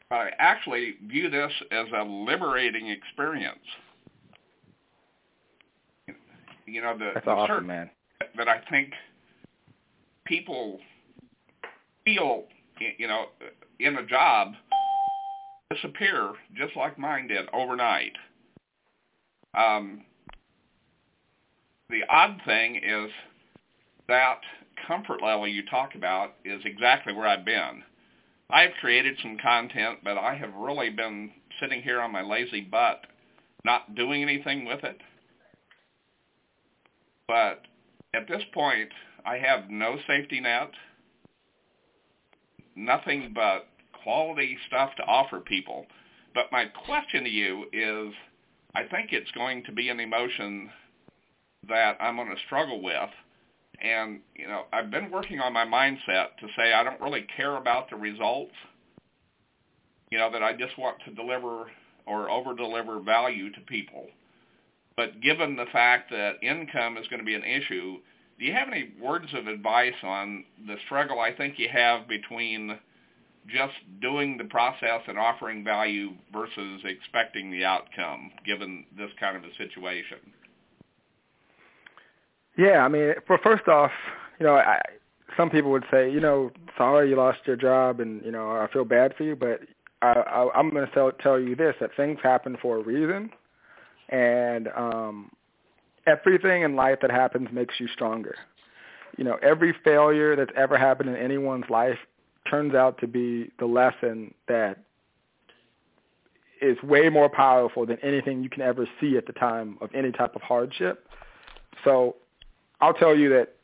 but I actually view this as a liberating experience. You know, the, That's the awesome, man. that I think people feel, you know, in a job disappear just like mine did overnight. Um, the odd thing is that comfort level you talk about is exactly where I've been. I've created some content, but I have really been sitting here on my lazy butt, not doing anything with it. But at this point, I have no safety net, nothing but quality stuff to offer people. But my question to you is, I think it's going to be an emotion that I'm going to struggle with. And, you know, I've been working on my mindset to say I don't really care about the results, you know, that I just want to deliver or over-deliver value to people. But given the fact that income is going to be an issue, do you have any words of advice on the struggle I think you have between just doing the process and offering value versus expecting the outcome given this kind of a situation? Yeah, I mean, first off, you know, I, some people would say, you know, sorry you lost your job, and you know, I feel bad for you, but I, I, I'm going to tell tell you this: that things happen for a reason, and um, everything in life that happens makes you stronger. You know, every failure that's ever happened in anyone's life turns out to be the lesson that is way more powerful than anything you can ever see at the time of any type of hardship. So I'll tell you that,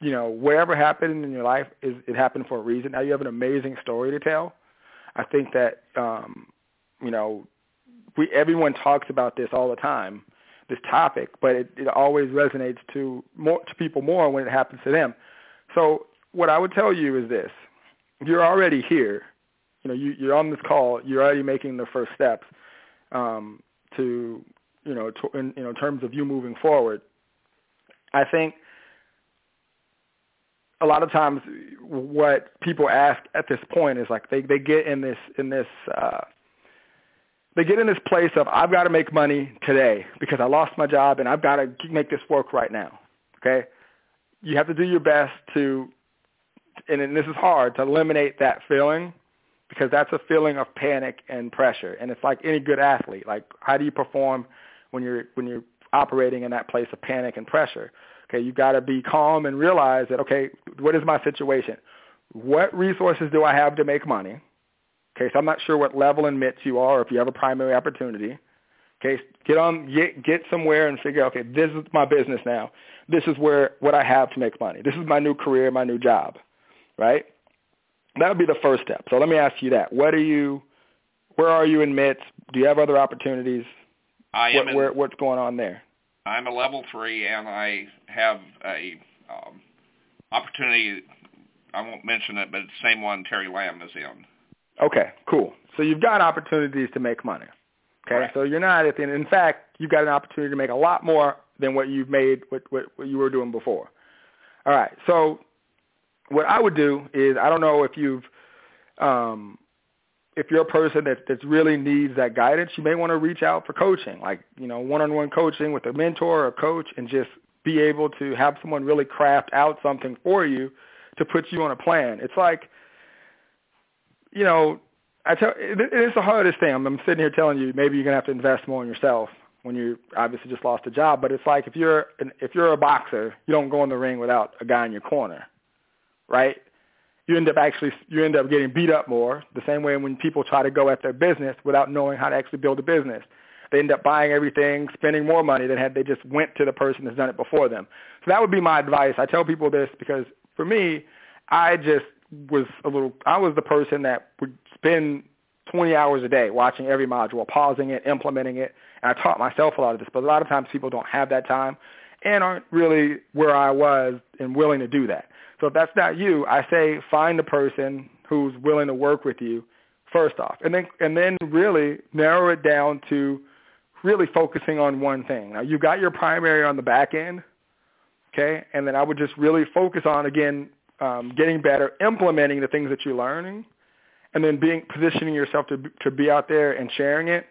you know, whatever happened in your life is it happened for a reason. Now you have an amazing story to tell. I think that um, you know, we everyone talks about this all the time, this topic, but it, it always resonates to more to people more when it happens to them. So what I would tell you is this: you're already here. You know, you, you're on this call. You're already making the first steps um, to, you know, to, in, you know, terms of you moving forward. I think a lot of times what people ask at this point is like they they get in this in this uh they get in this place of I've got to make money today because I lost my job and I've got to make this work right now. Okay? You have to do your best to and, and this is hard to eliminate that feeling because that's a feeling of panic and pressure and it's like any good athlete like how do you perform when you're when you're operating in that place of panic and pressure. Okay, you've got to be calm and realize that, okay, what is my situation? What resources do I have to make money? Okay, so I'm not sure what level in MITS you are or if you have a primary opportunity. Okay, get on, get, get somewhere and figure, out, okay, this is my business now. This is where, what I have to make money. This is my new career, my new job, right? That would be the first step. So let me ask you that. What are you, where are you in MITS? Do you have other opportunities? I am what, in, where, what's going on there? I'm a level three, and I have a um, opportunity. I won't mention it, but it's the same one Terry Lamb is in. Okay, cool. So you've got opportunities to make money. Okay, right. so you're not at the end. In fact, you've got an opportunity to make a lot more than what you've made, what, what, what you were doing before. All right. So what I would do is, I don't know if you've um, if you're a person that that really needs that guidance, you may want to reach out for coaching, like you know, one-on-one coaching with a mentor or a coach, and just be able to have someone really craft out something for you to put you on a plan. It's like, you know, I tell it, it's the hardest thing. I'm, I'm sitting here telling you maybe you're gonna have to invest more in yourself when you obviously just lost a job. But it's like if you're an, if you're a boxer, you don't go in the ring without a guy in your corner, right? you end up actually you end up getting beat up more. The same way when people try to go at their business without knowing how to actually build a business. They end up buying everything, spending more money than had they just went to the person that's done it before them. So that would be my advice. I tell people this because for me, I just was a little I was the person that would spend 20 hours a day watching every module, pausing it, implementing it. And I taught myself a lot of this, but a lot of times people don't have that time and aren't really where I was and willing to do that. So if that's not you, I say find the person who's willing to work with you first off. And then and then really narrow it down to really focusing on one thing. Now you've got your primary on the back end, okay? And then I would just really focus on again um, getting better, implementing the things that you're learning, and then being positioning yourself to to be out there and sharing it,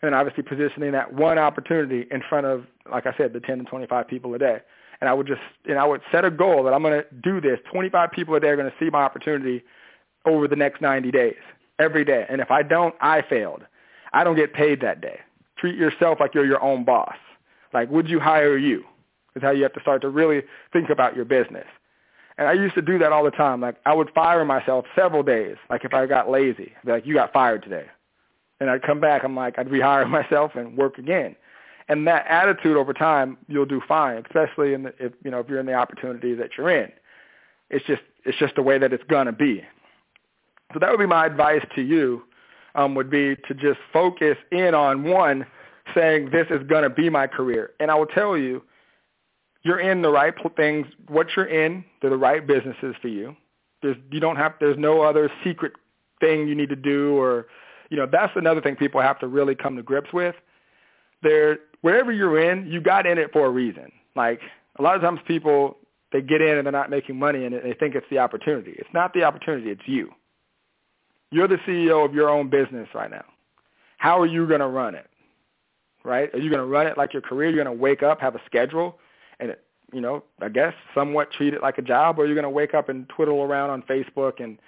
and then obviously positioning that one opportunity in front of, like I said, the 10 to 25 people a day. And I would just and I would set a goal that I'm going to do this. 25 people a day are going to see my opportunity over the next 90 days, every day. And if I don't, I failed. I don't get paid that day. Treat yourself like you're your own boss. Like, would you hire you? Is how you have to start to really think about your business. And I used to do that all the time. Like I would fire myself several days. Like if I got lazy, I'd be like, "You got fired today," and I'd come back. I'm like, I'd rehire [LAUGHS] myself and work again. And that attitude over time, you'll do fine. Especially in the, if you know if you're in the opportunity that you're in. It's just it's just the way that it's gonna be. So that would be my advice to you. Um, would be to just focus in on one, saying this is gonna be my career. And I will tell you you're in the right things. What you're in, they're the right businesses for you. There's you don't have there's no other secret thing you need to do or you know that's another thing people have to really come to grips with. There wherever you're in, you got in it for a reason. Like a lot of times people they get in and they're not making money and they think it's the opportunity. It's not the opportunity, it's you. You're the CEO of your own business right now. How are you going to run it? Right? Are you going to run it like your career? You're going to wake up, have a schedule, and it, you know, I guess somewhat treat it like a job, or you're going to wake up and twiddle around on Facebook and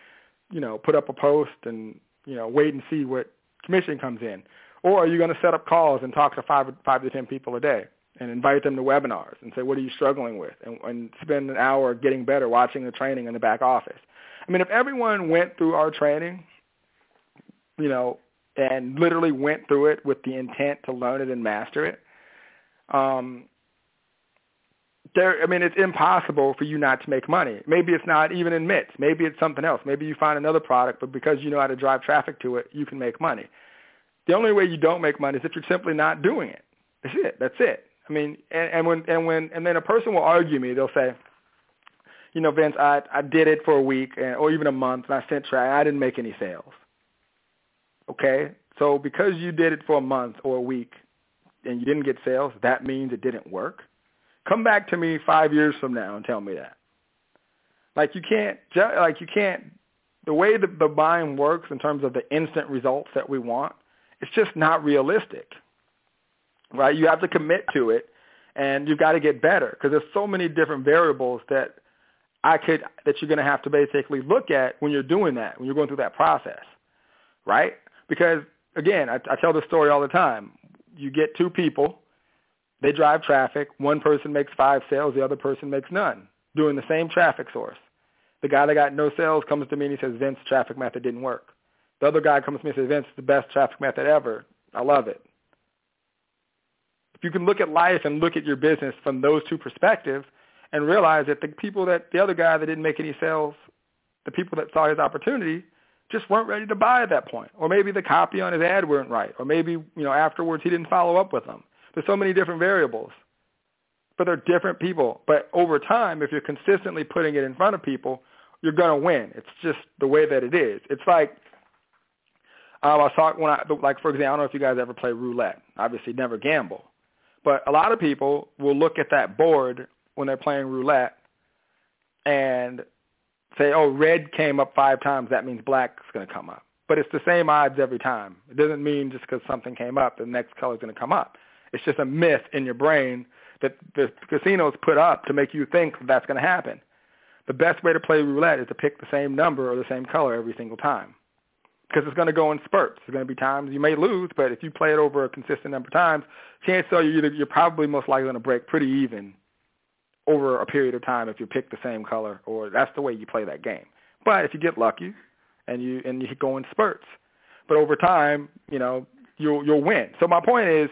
you know put up a post and you know wait and see what commission comes in, or are you going to set up calls and talk to five five to ten people a day and invite them to webinars and say what are you struggling with and, and spend an hour getting better watching the training in the back office. I mean, if everyone went through our training, you know, and literally went through it with the intent to learn it and master it, um, there I mean it's impossible for you not to make money. Maybe it's not even in MITS. Maybe it's something else. Maybe you find another product, but because you know how to drive traffic to it, you can make money. The only way you don't make money is if you're simply not doing it. That's it. That's it. I mean, and, and when and when and then a person will argue me. They'll say, you know, Vince, I I did it for a week and, or even a month, and I sent track. I didn't make any sales. Okay, so because you did it for a month or a week and you didn't get sales, that means it didn't work. Come back to me five years from now and tell me that. Like you can't, like you can't. The way the, the buying works in terms of the instant results that we want, it's just not realistic, right? You have to commit to it, and you've got to get better because there's so many different variables that I could that you're going to have to basically look at when you're doing that, when you're going through that process, right? Because again, I, I tell this story all the time. You get two people they drive traffic. One person makes five sales. The other person makes none doing the same traffic source. The guy that got no sales comes to me and he says, Vince, traffic method didn't work. The other guy comes to me and says, Vince, it's the best traffic method ever. I love it. If you can look at life and look at your business from those two perspectives and realize that the people that, the other guy that didn't make any sales, the people that saw his opportunity just weren't ready to buy at that point. Or maybe the copy on his ad weren't right. Or maybe, you know, afterwards he didn't follow up with them. There's so many different variables. But they're different people. But over time, if you're consistently putting it in front of people, you're going to win. It's just the way that it is. It's like um, I talking when I like for example, I don't know if you guys ever play roulette. Obviously, never gamble, but a lot of people will look at that board when they're playing roulette and say, "Oh, red came up five times. That means black's going to come up." But it's the same odds every time. It doesn't mean just because something came up, the next color is going to come up. It's just a myth in your brain that the casinos put up to make you think that's going to happen. The best way to play roulette is to pick the same number or the same color every single time because it's going to go in spurts. There's going to be times you may lose, but if you play it over a consistent number of times, chances are you're, you're probably most likely going to break pretty even over a period of time if you pick the same color or that's the way you play that game. But if you get lucky and you and you go in spurts, but over time, you know, you'll you'll win. So my point is,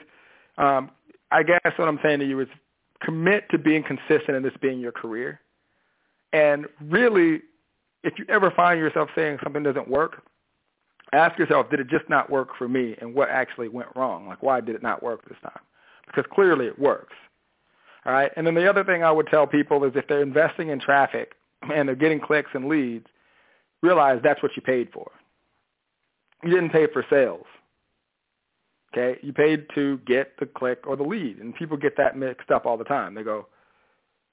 um, I guess what I'm saying to you is commit to being consistent in this being your career. And really, if you ever find yourself saying something doesn't work, ask yourself, did it just not work for me? And what actually went wrong? Like, why did it not work this time? Because clearly it works. All right. And then the other thing I would tell people is if they're investing in traffic and they're getting clicks and leads, realize that's what you paid for. You didn't pay for sales. Okay, you paid to get the click or the lead, and people get that mixed up all the time. They go,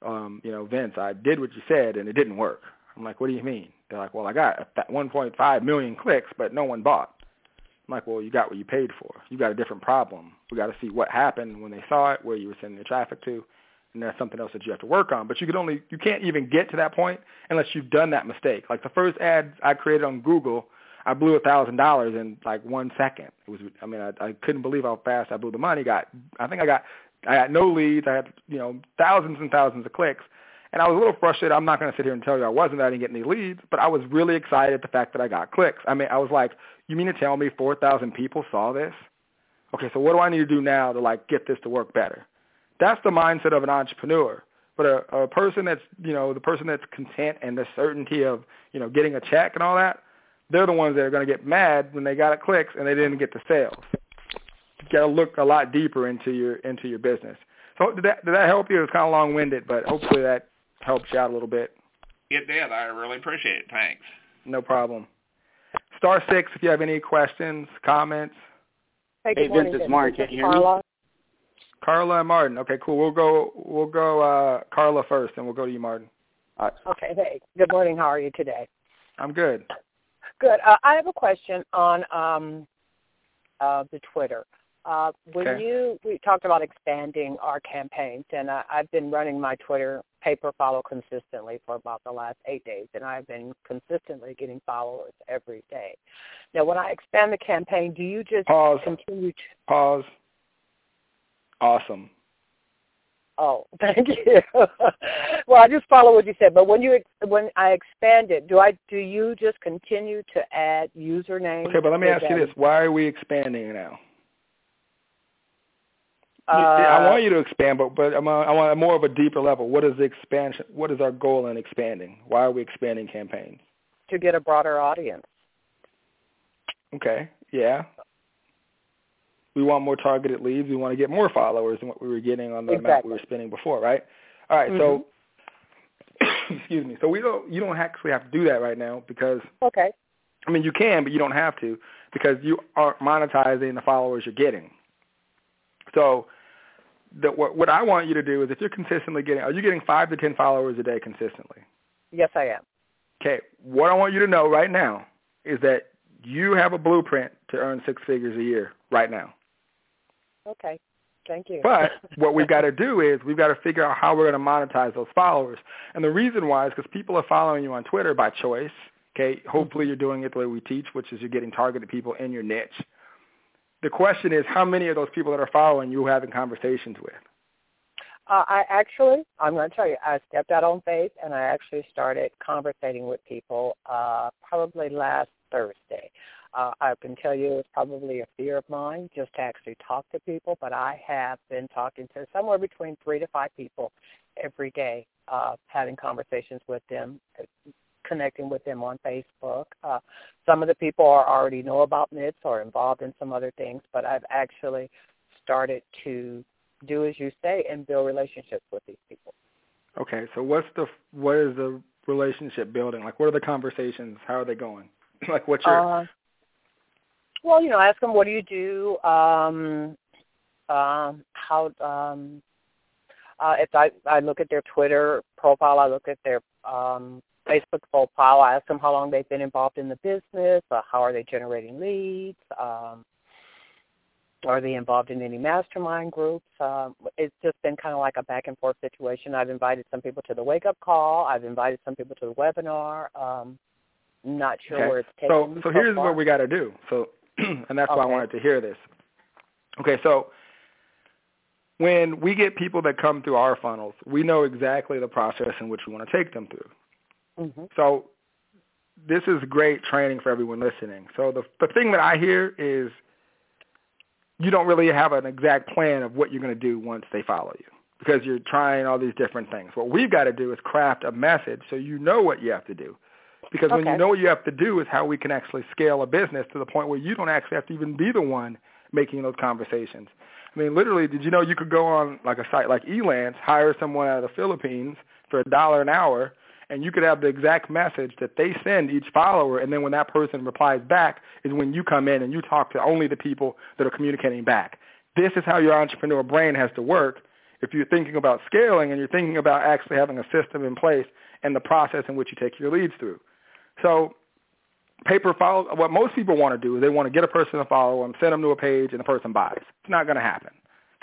um, you know, Vince, I did what you said and it didn't work. I'm like, what do you mean? They're like, well, I got that 1.5 million clicks, but no one bought. I'm like, well, you got what you paid for. You got a different problem. We got to see what happened when they saw it, where you were sending the traffic to, and that's something else that you have to work on. But you can only, you can't even get to that point unless you've done that mistake. Like the first ads I created on Google I blew a thousand dollars in like one second. It was, I mean, I, I couldn't believe how fast I blew the money. Got, I think I got, I had no leads. I had, you know, thousands and thousands of clicks, and I was a little frustrated. I'm not going to sit here and tell you I wasn't. I didn't get any leads, but I was really excited at the fact that I got clicks. I mean, I was like, you mean to tell me 4,000 people saw this? Okay, so what do I need to do now to like get this to work better? That's the mindset of an entrepreneur. But a, a person that's, you know, the person that's content and the certainty of, you know, getting a check and all that, they're the ones that are going to get mad when they got it clicks and they didn't get the sales. You got to look a lot deeper into your into your business. So did that did that help you? It was kind of long winded, but hopefully that helps you out a little bit. It did. I really appreciate it. Thanks. No problem. Star six if you have any questions, comments. Hey, hey Vince, it's Martin. Can you hear Carla? me? Carla and Martin. Okay, cool. We'll go we'll go uh Carla first and we'll go to you, Martin. Okay, hey. Good morning. How are you today? I'm good. Good. Uh, I have a question on um, uh, the Twitter. Uh, when okay. you we talked about expanding our campaigns, and I, I've been running my Twitter pay per follow consistently for about the last eight days, and I've been consistently getting followers every day. Now, when I expand the campaign, do you just pause? Continue to pause. Awesome. Oh, [LAUGHS] thank you. well, I just follow what you said. But when you when I expand it, do I do you just continue to add usernames? Okay, but let me ask you this: Why are we expanding now? Uh, I want you to expand, but but I'm I want a more of a deeper level. What is the expansion? What is our goal in expanding? Why are we expanding campaigns? To get a broader audience. Okay. Yeah we want more targeted leads. We want to get more followers than what we were getting on the exactly. amount we were spending before, right? All right, mm-hmm. so [COUGHS] excuse me. So we don't you don't actually have to do that right now because okay. I mean you can, but you don't have to because you aren't monetizing the followers you're getting. So the, what what I want you to do is if you're consistently getting are you getting five to ten followers a day consistently? Yes, I am. Okay. What I want you to know right now is that you have a blueprint to earn six figures a year right now. Okay. Thank you. But [LAUGHS] what we've got to do is we've got to figure out how we're going to monetize those followers. And the reason why is because people are following you on Twitter by choice. Okay. Hopefully you're doing it the way we teach, which is you're getting targeted people in your niche. The question is how many of those people that are following you having conversations with? Uh, I actually, I'm going to tell you, I stepped out on faith and I actually started conversating with people uh, probably last Thursday. Uh, I can tell you it's probably a fear of mine just to actually talk to people, but I have been talking to somewhere between three to five people every day, uh, having conversations with them, connecting with them on Facebook. Uh, some of the people are already know about MITS or involved in some other things, but I've actually started to do as you say and build relationships with these people. Okay, so what's the what is the relationship building? Like, what are the conversations? How are they going? [LAUGHS] like, what's your uh, well, you know, ask them what do you do, um, um, how um, uh, if I I look at their Twitter profile, I look at their um, Facebook profile. I ask them how long they've been involved in the business, uh, how are they generating leads, um, are they involved in any mastermind groups? Um, it's just been kind of like a back and forth situation. I've invited some people to the wake up call. I've invited some people to the webinar. Um, not sure okay. where it's taking. So, so, so here's far. what we got to do. So [CLEARS THROAT] and that's okay. why I wanted to hear this. Okay, so when we get people that come through our funnels, we know exactly the process in which we want to take them through. Mm-hmm. So this is great training for everyone listening. So the the thing that I hear is you don't really have an exact plan of what you're going to do once they follow you because you're trying all these different things. What we've got to do is craft a message so you know what you have to do. Because okay. when you know what you have to do is how we can actually scale a business to the point where you don't actually have to even be the one making those conversations. I mean, literally, did you know you could go on like a site like Elance, hire someone out of the Philippines for a dollar an hour, and you could have the exact message that they send each follower, and then when that person replies back is when you come in and you talk to only the people that are communicating back. This is how your entrepreneur brain has to work if you're thinking about scaling and you're thinking about actually having a system in place and the process in which you take your leads through. So pay per follow what most people want to do is they want to get a person to follow them, send them to a page, and the person buys. It's not going to happen.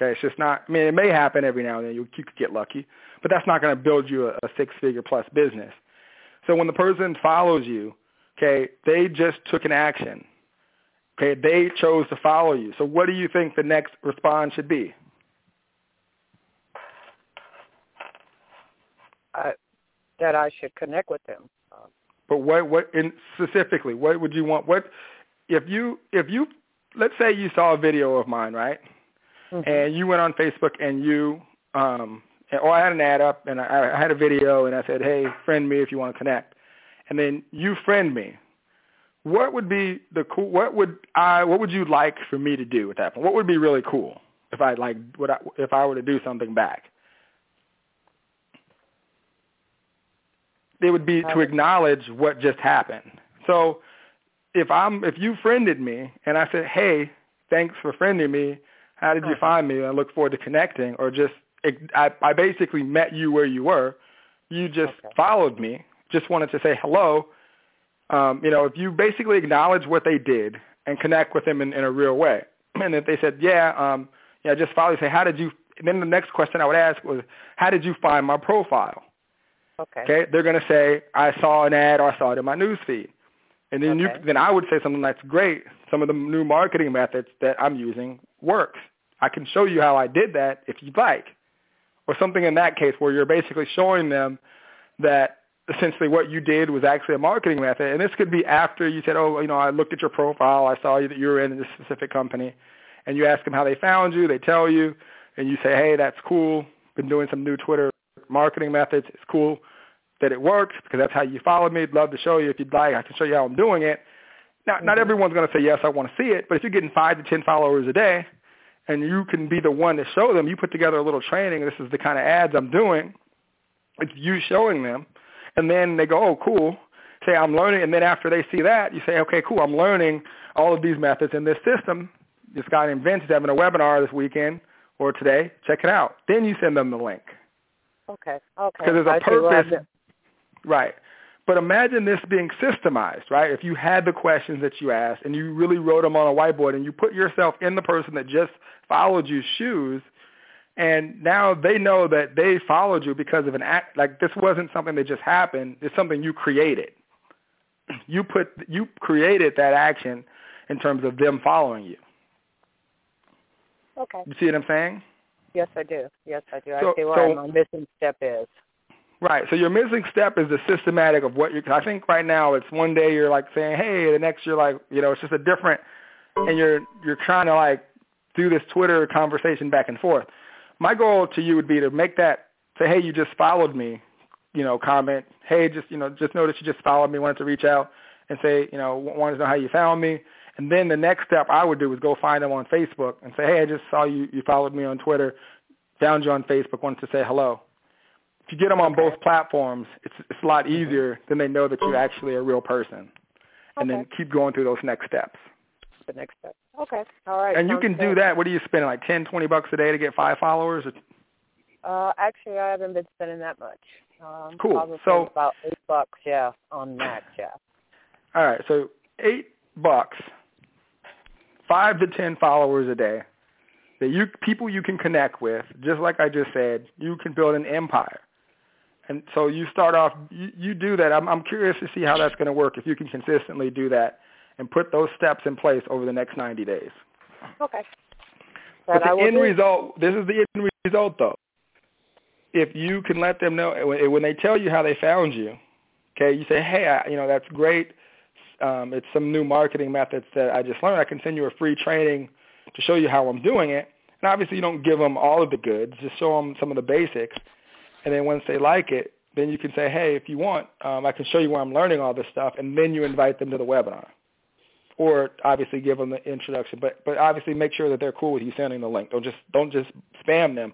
Okay, it's just not. I mean, it may happen every now and then. You, you could get lucky, but that's not going to build you a, a six-figure plus business. So when the person follows you, okay, they just took an action. Okay, they chose to follow you. So what do you think the next response should be? That I should connect with them. But what what in specifically, what would you want? What if you if you let's say you saw a video of mine, right? Mm-hmm. And you went on Facebook and you um or I had an ad up and I, I had a video and I said, "Hey, friend me if you want to connect." And then you friend me. What would be the cool what would I what would you like for me to do at that point? What would be really cool if I like what I, if I were to do something back? It would be to acknowledge what just happened. So if I'm if you friended me and I said, "Hey, thanks for friending me. How did you find me? I look forward to connecting." Or just I, I basically met you where you were. You just okay. followed me. Just wanted to say hello. Um, you know, if you basically acknowledge what they did and connect with them in, in a real way, [CLEARS THROAT] and if they said, "Yeah, um, yeah," just follow. Say, "How did you?" And then the next question I would ask was, "How did you find my profile?" Okay. Okay, they're going to say, I saw an ad or I saw it in my news feed. And then okay. you then I would say something that's great. Some of the new marketing methods that I'm using works. I can show you how I did that if you'd like. Or something in that case where you're basically showing them that essentially what you did was actually a marketing method. And this could be after you said, oh, you know, I looked at your profile. I saw that you were in this specific company. And you ask them how they found you. They tell you. And you say, hey, that's cool. Been doing some new Twitter marketing methods. It's cool that it works because that's how you followed me. I'd love to show you if you'd like. I can show you how I'm doing it. Now, mm-hmm. not everyone's going to say, yes, I want to see it, but if you're getting five to ten followers a day and you can be the one to show them, you put together a little training, this is the kind of ads I'm doing, it's you showing them, and then they go, oh, cool. Say, I'm learning, and then after they see that, you say, okay, cool, I'm learning all of these methods in this system. This guy named Vince is having a webinar this weekend or today. Check it out. Then you send them the link. Okay. Okay. Because there's a I purpose. Right. But imagine this being systemized, right? If you had the questions that you asked and you really wrote them on a whiteboard and you put yourself in the person that just followed you's shoes, and now they know that they followed you because of an act. Like this wasn't something that just happened. It's something you created. [CLEARS THROAT] You put you created that action in terms of them following you. Okay. You see what I'm saying? Yes, I do. Yes, I do. So, I see where so, my missing step is. Right. So your missing step is the systematic of what you're. I think right now it's one day you're like saying, hey, the next you're like, you know, it's just a different, and you're you're trying to like do this Twitter conversation back and forth. My goal to you would be to make that say, hey, you just followed me, you know, comment, hey, just you know, just notice you just followed me, wanted to reach out and say, you know, wanted to know how you found me. And then the next step I would do is go find them on Facebook and say, hey, I just saw you, you followed me on Twitter, found you on Facebook, wanted to say hello if you get them on okay. both platforms, it's it's a lot easier. Then they know that you're actually a real person, and Okay. then keep going through those next steps. The next step. Okay. All right. And you sounds can do that. What are you spending like ten, twenty bucks a day to get five followers? Uh, actually, I haven't been spending that much. Um, Cool. So- about eight bucks, yeah, on that, yeah. All right, so eight bucks, five to ten followers a day. That you people you can connect with, just like I just said, you can build an empire. And so you start off, you, you do that. I'm, I'm curious to see how that's going to work if you can consistently do that and put those steps in place over the next 90 days. Okay. But That the end do. result, this is the end result though. If you can let them know when when they tell you how they found you, Okay, you say, hey, I, you know, that's great. Um, it's some new marketing methods that I just learned. I can send you a free training to show you how I'm doing it. And obviously, you don't give them all of the goods. Just show them some of the basics. And then once they like it, then you can say, hey, if you want, um, I can show you where I'm learning all this stuff, and then you invite them to the webinar. Or obviously give them the introduction, but but obviously make sure that they're cool with you sending the link. Don't just don't just spam them.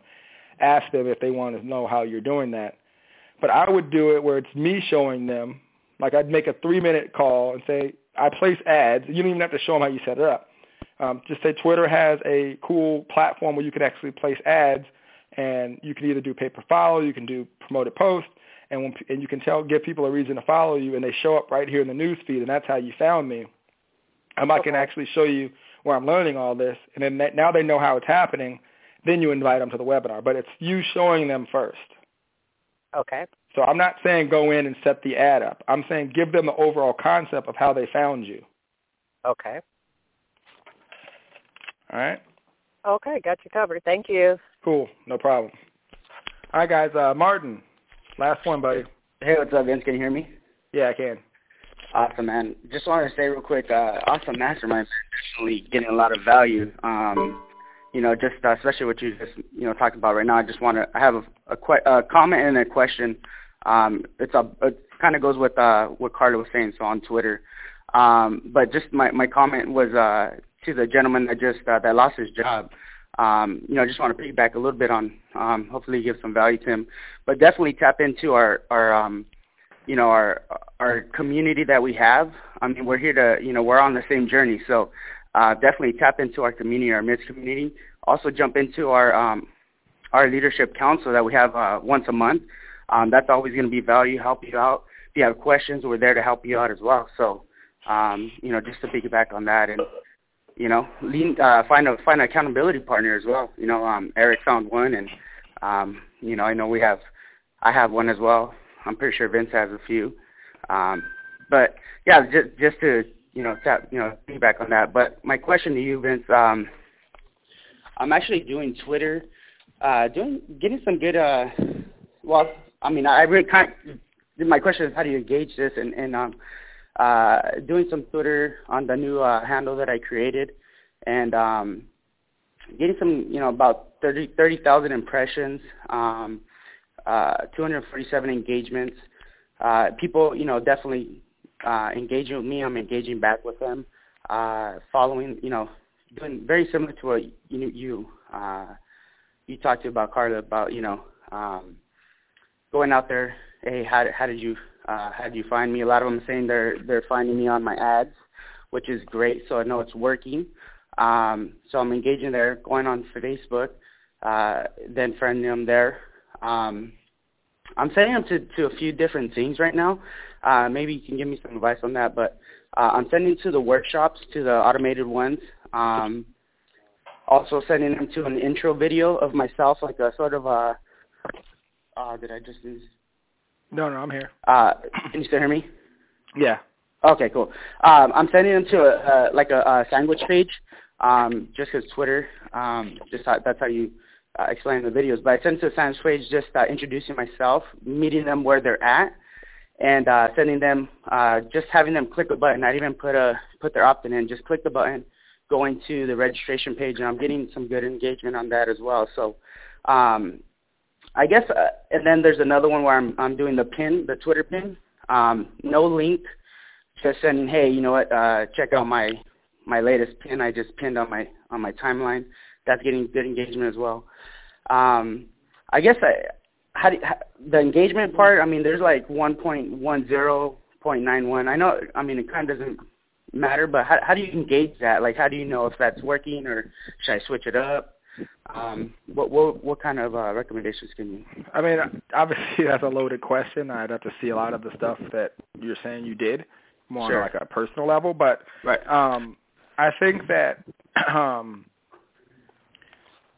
Ask them if they want to know how you're doing that. But I would do it where it's me showing them. Like I'd make a three-minute call and say, I place ads. You don't even have to show them how you set it up. Um, just say Twitter has a cool platform where you can actually place ads, and you can either do pay per follow, you can do promoted post, and when, and you can tell give people a reason to follow you, and they show up right here in the news feed, and that's how you found me. Um, I can actually show you where I'm learning all this, and then that, now they know how it's happening. Then you invite them to the webinar, but it's you showing them first. Okay. So I'm not saying go in and set the ad up. I'm saying give them the overall concept of how they found you. Okay. All right. Okay, got you covered. Thank you. Cool, no problem. All right, guys. Uh, Martin, last one, buddy. Hey, what's up, Vince? Can you hear me? Yeah, I can. Awesome, man. Just wanted to say real quick, uh, awesome mastermind, definitely getting a lot of value. Um, you know, just uh, especially what you just you know talked about right now. I just want to I have a, a, que- a comment and a question. Um, it's a it kind of goes with uh, what Carla was saying so on Twitter. Um, but just my my comment was uh, to the gentleman that just uh, that lost his job. Um, you know, I just want to piggyback a little bit on um, hopefully give some value to him, but definitely tap into our our um, you know our our community that we have. I mean, we're here to you know we're on the same journey, so uh, definitely tap into our community, our MITS community. Also jump into our um, our leadership council that we have uh, once a month. Um, that's always going to be value, help you out. If you have questions, we're there to help you out as well. So, um, you know, just to piggyback on that, and you know, lean, uh, find a find an accountability partner as well. You know, um, Eric found one, and um, you know, I know we have, I have one as well. I'm pretty sure Vince has a few. Um, but yeah, just just to you know, tap, you know, feedback on that. But my question to you, Vince, um, I'm actually doing Twitter, uh, doing getting some good. Uh, well, I mean, I really kind. Of, my question is, how do you engage this? And and um, uh, doing some Twitter on the new uh, handle that I created, and um, getting some, you know, about 30 30,000 impressions, um, uh, 247 engagements. Uh, people, you know, definitely uh, engaging with me. I'm engaging back with them. Uh, following, you know, doing very similar to what you you uh, you talked to about Carla about, you know, um, going out there. Hey, how how did you uh, how did you find me? A lot of them saying they're they're finding me on my ads, which is great. So I know it's working. Um, so I'm engaging there, going on Facebook, uh, then friending them there. Um, I'm sending them to, to a few different things right now. Uh, maybe you can give me some advice on that. But uh, I'm sending to the workshops, to the automated ones. Um, also sending them to an intro video of myself, like a sort of a. Uh, did I just lose? No, no, I'm here. Uh, can you still hear me? Yeah. Okay, cool. Um, I'm sending them to a, a like a, a sandwich page, um, just because Twitter. Um, just how, that's how you uh, explain the videos. But I sent to a sandwich page just uh, introducing myself, meeting them where they're at, and uh, sending them uh, just having them click a button. Not even put a put their opt-in in. Just click the button, going to the registration page, and I'm getting some good engagement on that as well. So. Um, I guess, uh, and then there's another one where I'm I'm doing the pin, the Twitter pin. Um, no link, just sending, hey, you know what? Uh, check out my my latest pin. I just pinned on my on my timeline. That's getting good engagement as well. Um, I guess I, how, do, how the engagement part. I mean, there's like 1.10.91. I know. I mean, it kind of doesn't matter, but how how do you engage that? Like, how do you know if that's working or should I switch it up? Um, what what what kind of uh, recommendations can you? I mean, [LAUGHS] obviously that's a loaded question. I'd have to see a lot of the stuff that you're saying you did, more Sure. on like a personal level. But Right. um, I think that [CLEARS THROAT] um,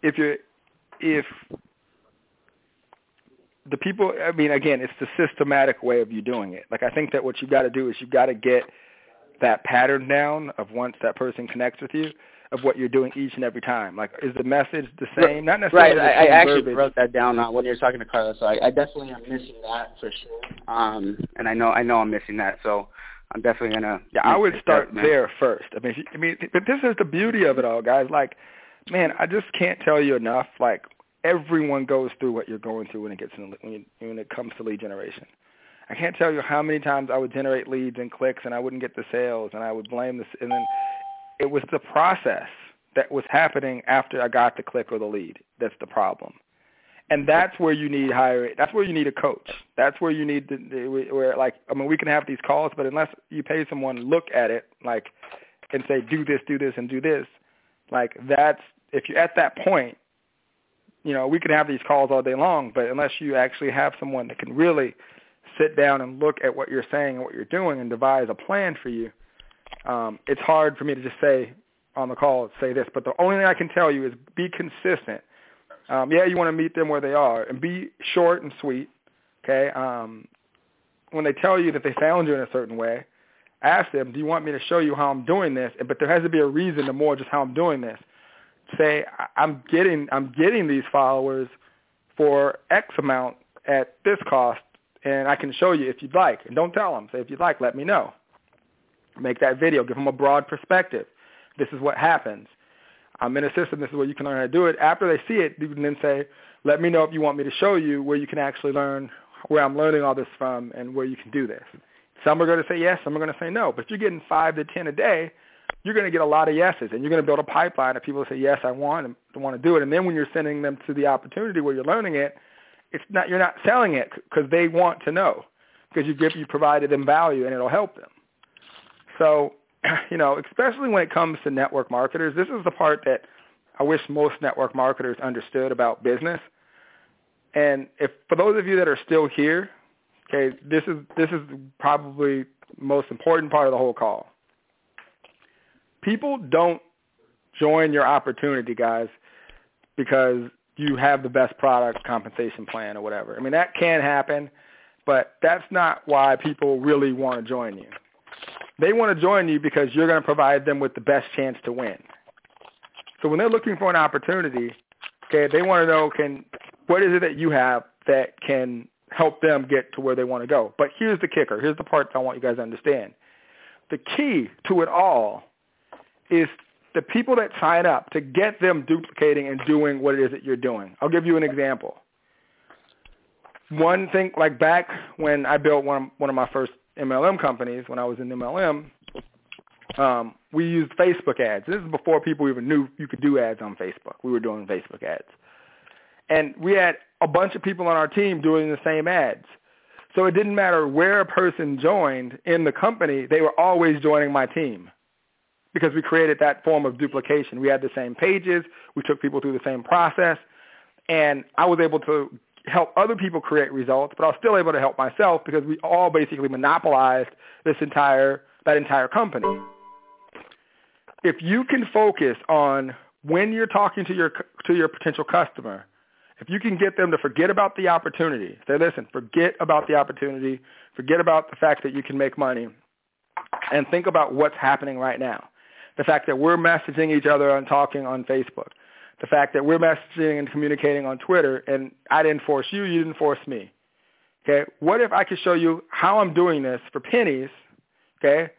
if you if the people, I mean, again, it's the systematic way of you doing it. Like I think that what you've got to do is you've got to get that pattern down of once that person connects with you, of what you're doing each and every time? Like, is the message the same? Not necessarily. Right. I, I actually verbiage. wrote that down uh, when you were talking to Carla, so I, I definitely am missing that for sure. Um, and I know I know I'm missing that, so I'm definitely gonna. Yeah, I would start there first. I mean, I mean, but this is the beauty of it all, guys. Like, man, I just can't tell you enough. Like, everyone goes through what you're going through when it gets in, when, you, when it comes to lead generation. I can't tell you how many times I would generate leads and clicks and I wouldn't get the sales and I would blame this and then it was the process that was happening after I got the click or the lead that's the problem. And that's where you need higher that's where you need a coach. That's where you need to where like I mean we can have these calls but unless you pay someone look at it like and say do this, do this and do this, like that's if you're at that point you know, we can have these calls all day long, but unless you actually have someone that can really sit down and look at what you're saying and what you're doing and devise a plan for you, um, it's hard for me to just say on the call, say this. But the only thing I can tell you is be consistent. Um, yeah, you want to meet them where they are and be short and sweet. Okay. Um, when they tell you that they found you in a certain way, ask them, do you want me to show you how I'm doing this? But there has to be a reason to more just how I'm doing this. Say, I'm getting, I'm getting these followers for X amount at this cost and I can show you if you'd like. And don't tell them. Say if you'd like, let me know. Make that video. Give them a broad perspective. This is what happens. I'm in a system. This is where you can learn how to do it. After they see it, you can then say, let me know if you want me to show you where you can actually learn where I'm learning all this from and where you can do this. Some are going to say yes, some are going to say no. But if you're getting five to ten a day, you're going to get a lot of yeses, and you're going to build a pipeline of people who say yes, I want and want to do it. And then when you're sending them to the opportunity where you're learning it, it's not you're not selling it because they want to know because you give you provided them value and it'll help them. So, [CLEARS THROAT] you know, especially when it comes to network marketers, this is the part that I wish most network marketers understood about business. And if for those of you that are still here, okay, this is this is probably the most important part of the whole call. People don't join your opportunity, guys, because you have the best product compensation plan or whatever. I mean, that can happen, but that's not why people really want to join you. They want to join you because you're going to provide them with the best chance to win. So when they're looking for an opportunity, okay, they want to know can what is it that you have that can help them get to where they want to go. But here's the kicker. Here's the part that I want you guys to understand. The key to it all is the people that sign up to get them duplicating and doing what it is that you're doing. I'll give you an example. One thing, like back when I built one one of my first MLM companies, when I was in MLM, um, we used Facebook ads. This is before people even knew you could do ads on Facebook. We were doing Facebook ads. And we had a bunch of people on our team doing the same ads. So it didn't matter where a person joined in the company, they were always joining my team because we created that form of duplication. We had the same pages. We took people through the same process. And I was able to help other people create results, but I was still able to help myself because we all basically monopolized this entire that entire company. If you can focus on when you're talking to your to your potential customer, if you can get them to forget about the opportunity, say, listen, forget about the opportunity, forget about the fact that you can make money, and think about what's happening right now the fact that we're messaging each other and talking on Facebook, the fact that we're messaging and communicating on Twitter, and I didn't force you, you didn't force me. Okay, what if I could show you how I'm doing this for pennies, okay,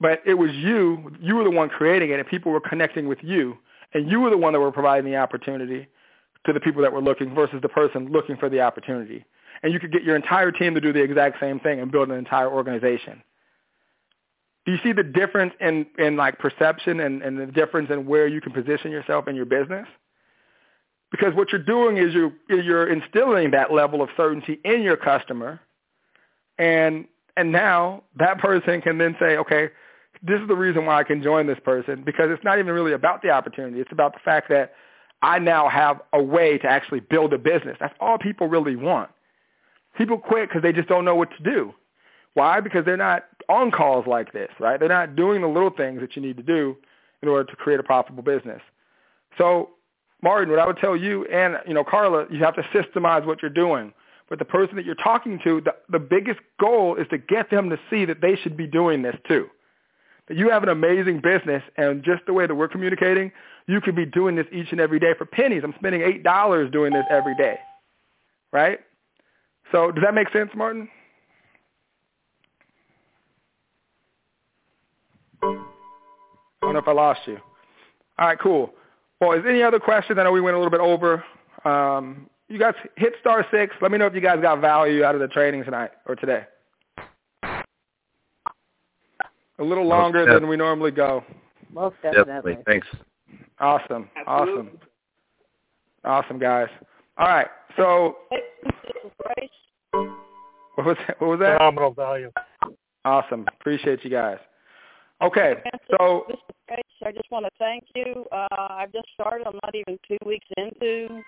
but it was you, you were the one creating it, and people were connecting with you, and you were the one that were providing the opportunity to the people that were looking versus the person looking for the opportunity. And you could get your entire team to do the exact same thing and build an entire organization. Do you see the difference in, in like perception and, and the difference in where you can position yourself in your business? Because what you're doing is you're, you're instilling that level of certainty in your customer. And, and now that person can then say, okay, this is the reason why I can join this person because it's not even really about the opportunity. It's about the fact that I now have a way to actually build a business. That's all people really want. People quit because they just don't know what to do. Why? Because they're not on calls like this, right? They're not doing the little things that you need to do in order to create a profitable business. So, Martin, what I would tell you and, you know, Carla, you have to systemize what you're doing. But the person that you're talking to, the, the biggest goal is to get them to see that they should be doing this too. that you have an amazing business and just the way that we're communicating, you could be doing this each and every day for pennies. I'm spending eight dollars doing this every day. Right? So does that make sense, Martin? Don't know if I lost you. All right, cool. Well, is any other questions? I know we went a little bit over. Um, you guys hit star six. Let me know if you guys got value out of the training tonight or today. A little longer than we normally go. Most definitely. Definitely. Thanks. Awesome. Awesome. Awesome, guys. All right. So what was that? What was that? Phenomenal value. Awesome. Appreciate you guys. Okay. So This is Grace. I just want to thank you. Uh, I've just started. I'm not even two weeks into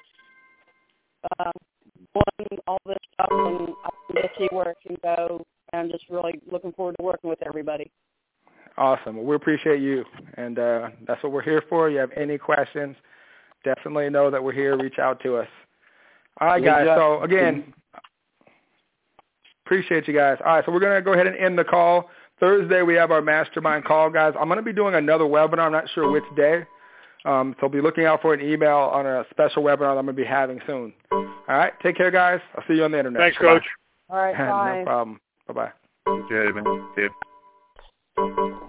uh, doing all this stuff, and I'm going to see where it can go. And I'm just really looking forward to working with everybody. Awesome. Well, we appreciate you, and uh, that's what we're here for. You have any questions, definitely know that we're here. Reach out to us. All right, guys. So again, appreciate you guys. All right, so we're gonna go ahead and end the call. Thursday we have our mastermind call, guys. I'm gonna be doing another webinar. I'm not sure which day. Um, so be looking out for an email on a special webinar that I'm gonna be having soon. All right, take care, guys. I'll see you on the internet. Thanks, Bye-bye. Coach. All right, [LAUGHS] bye. no problem. Bye bye. Good, man. See you.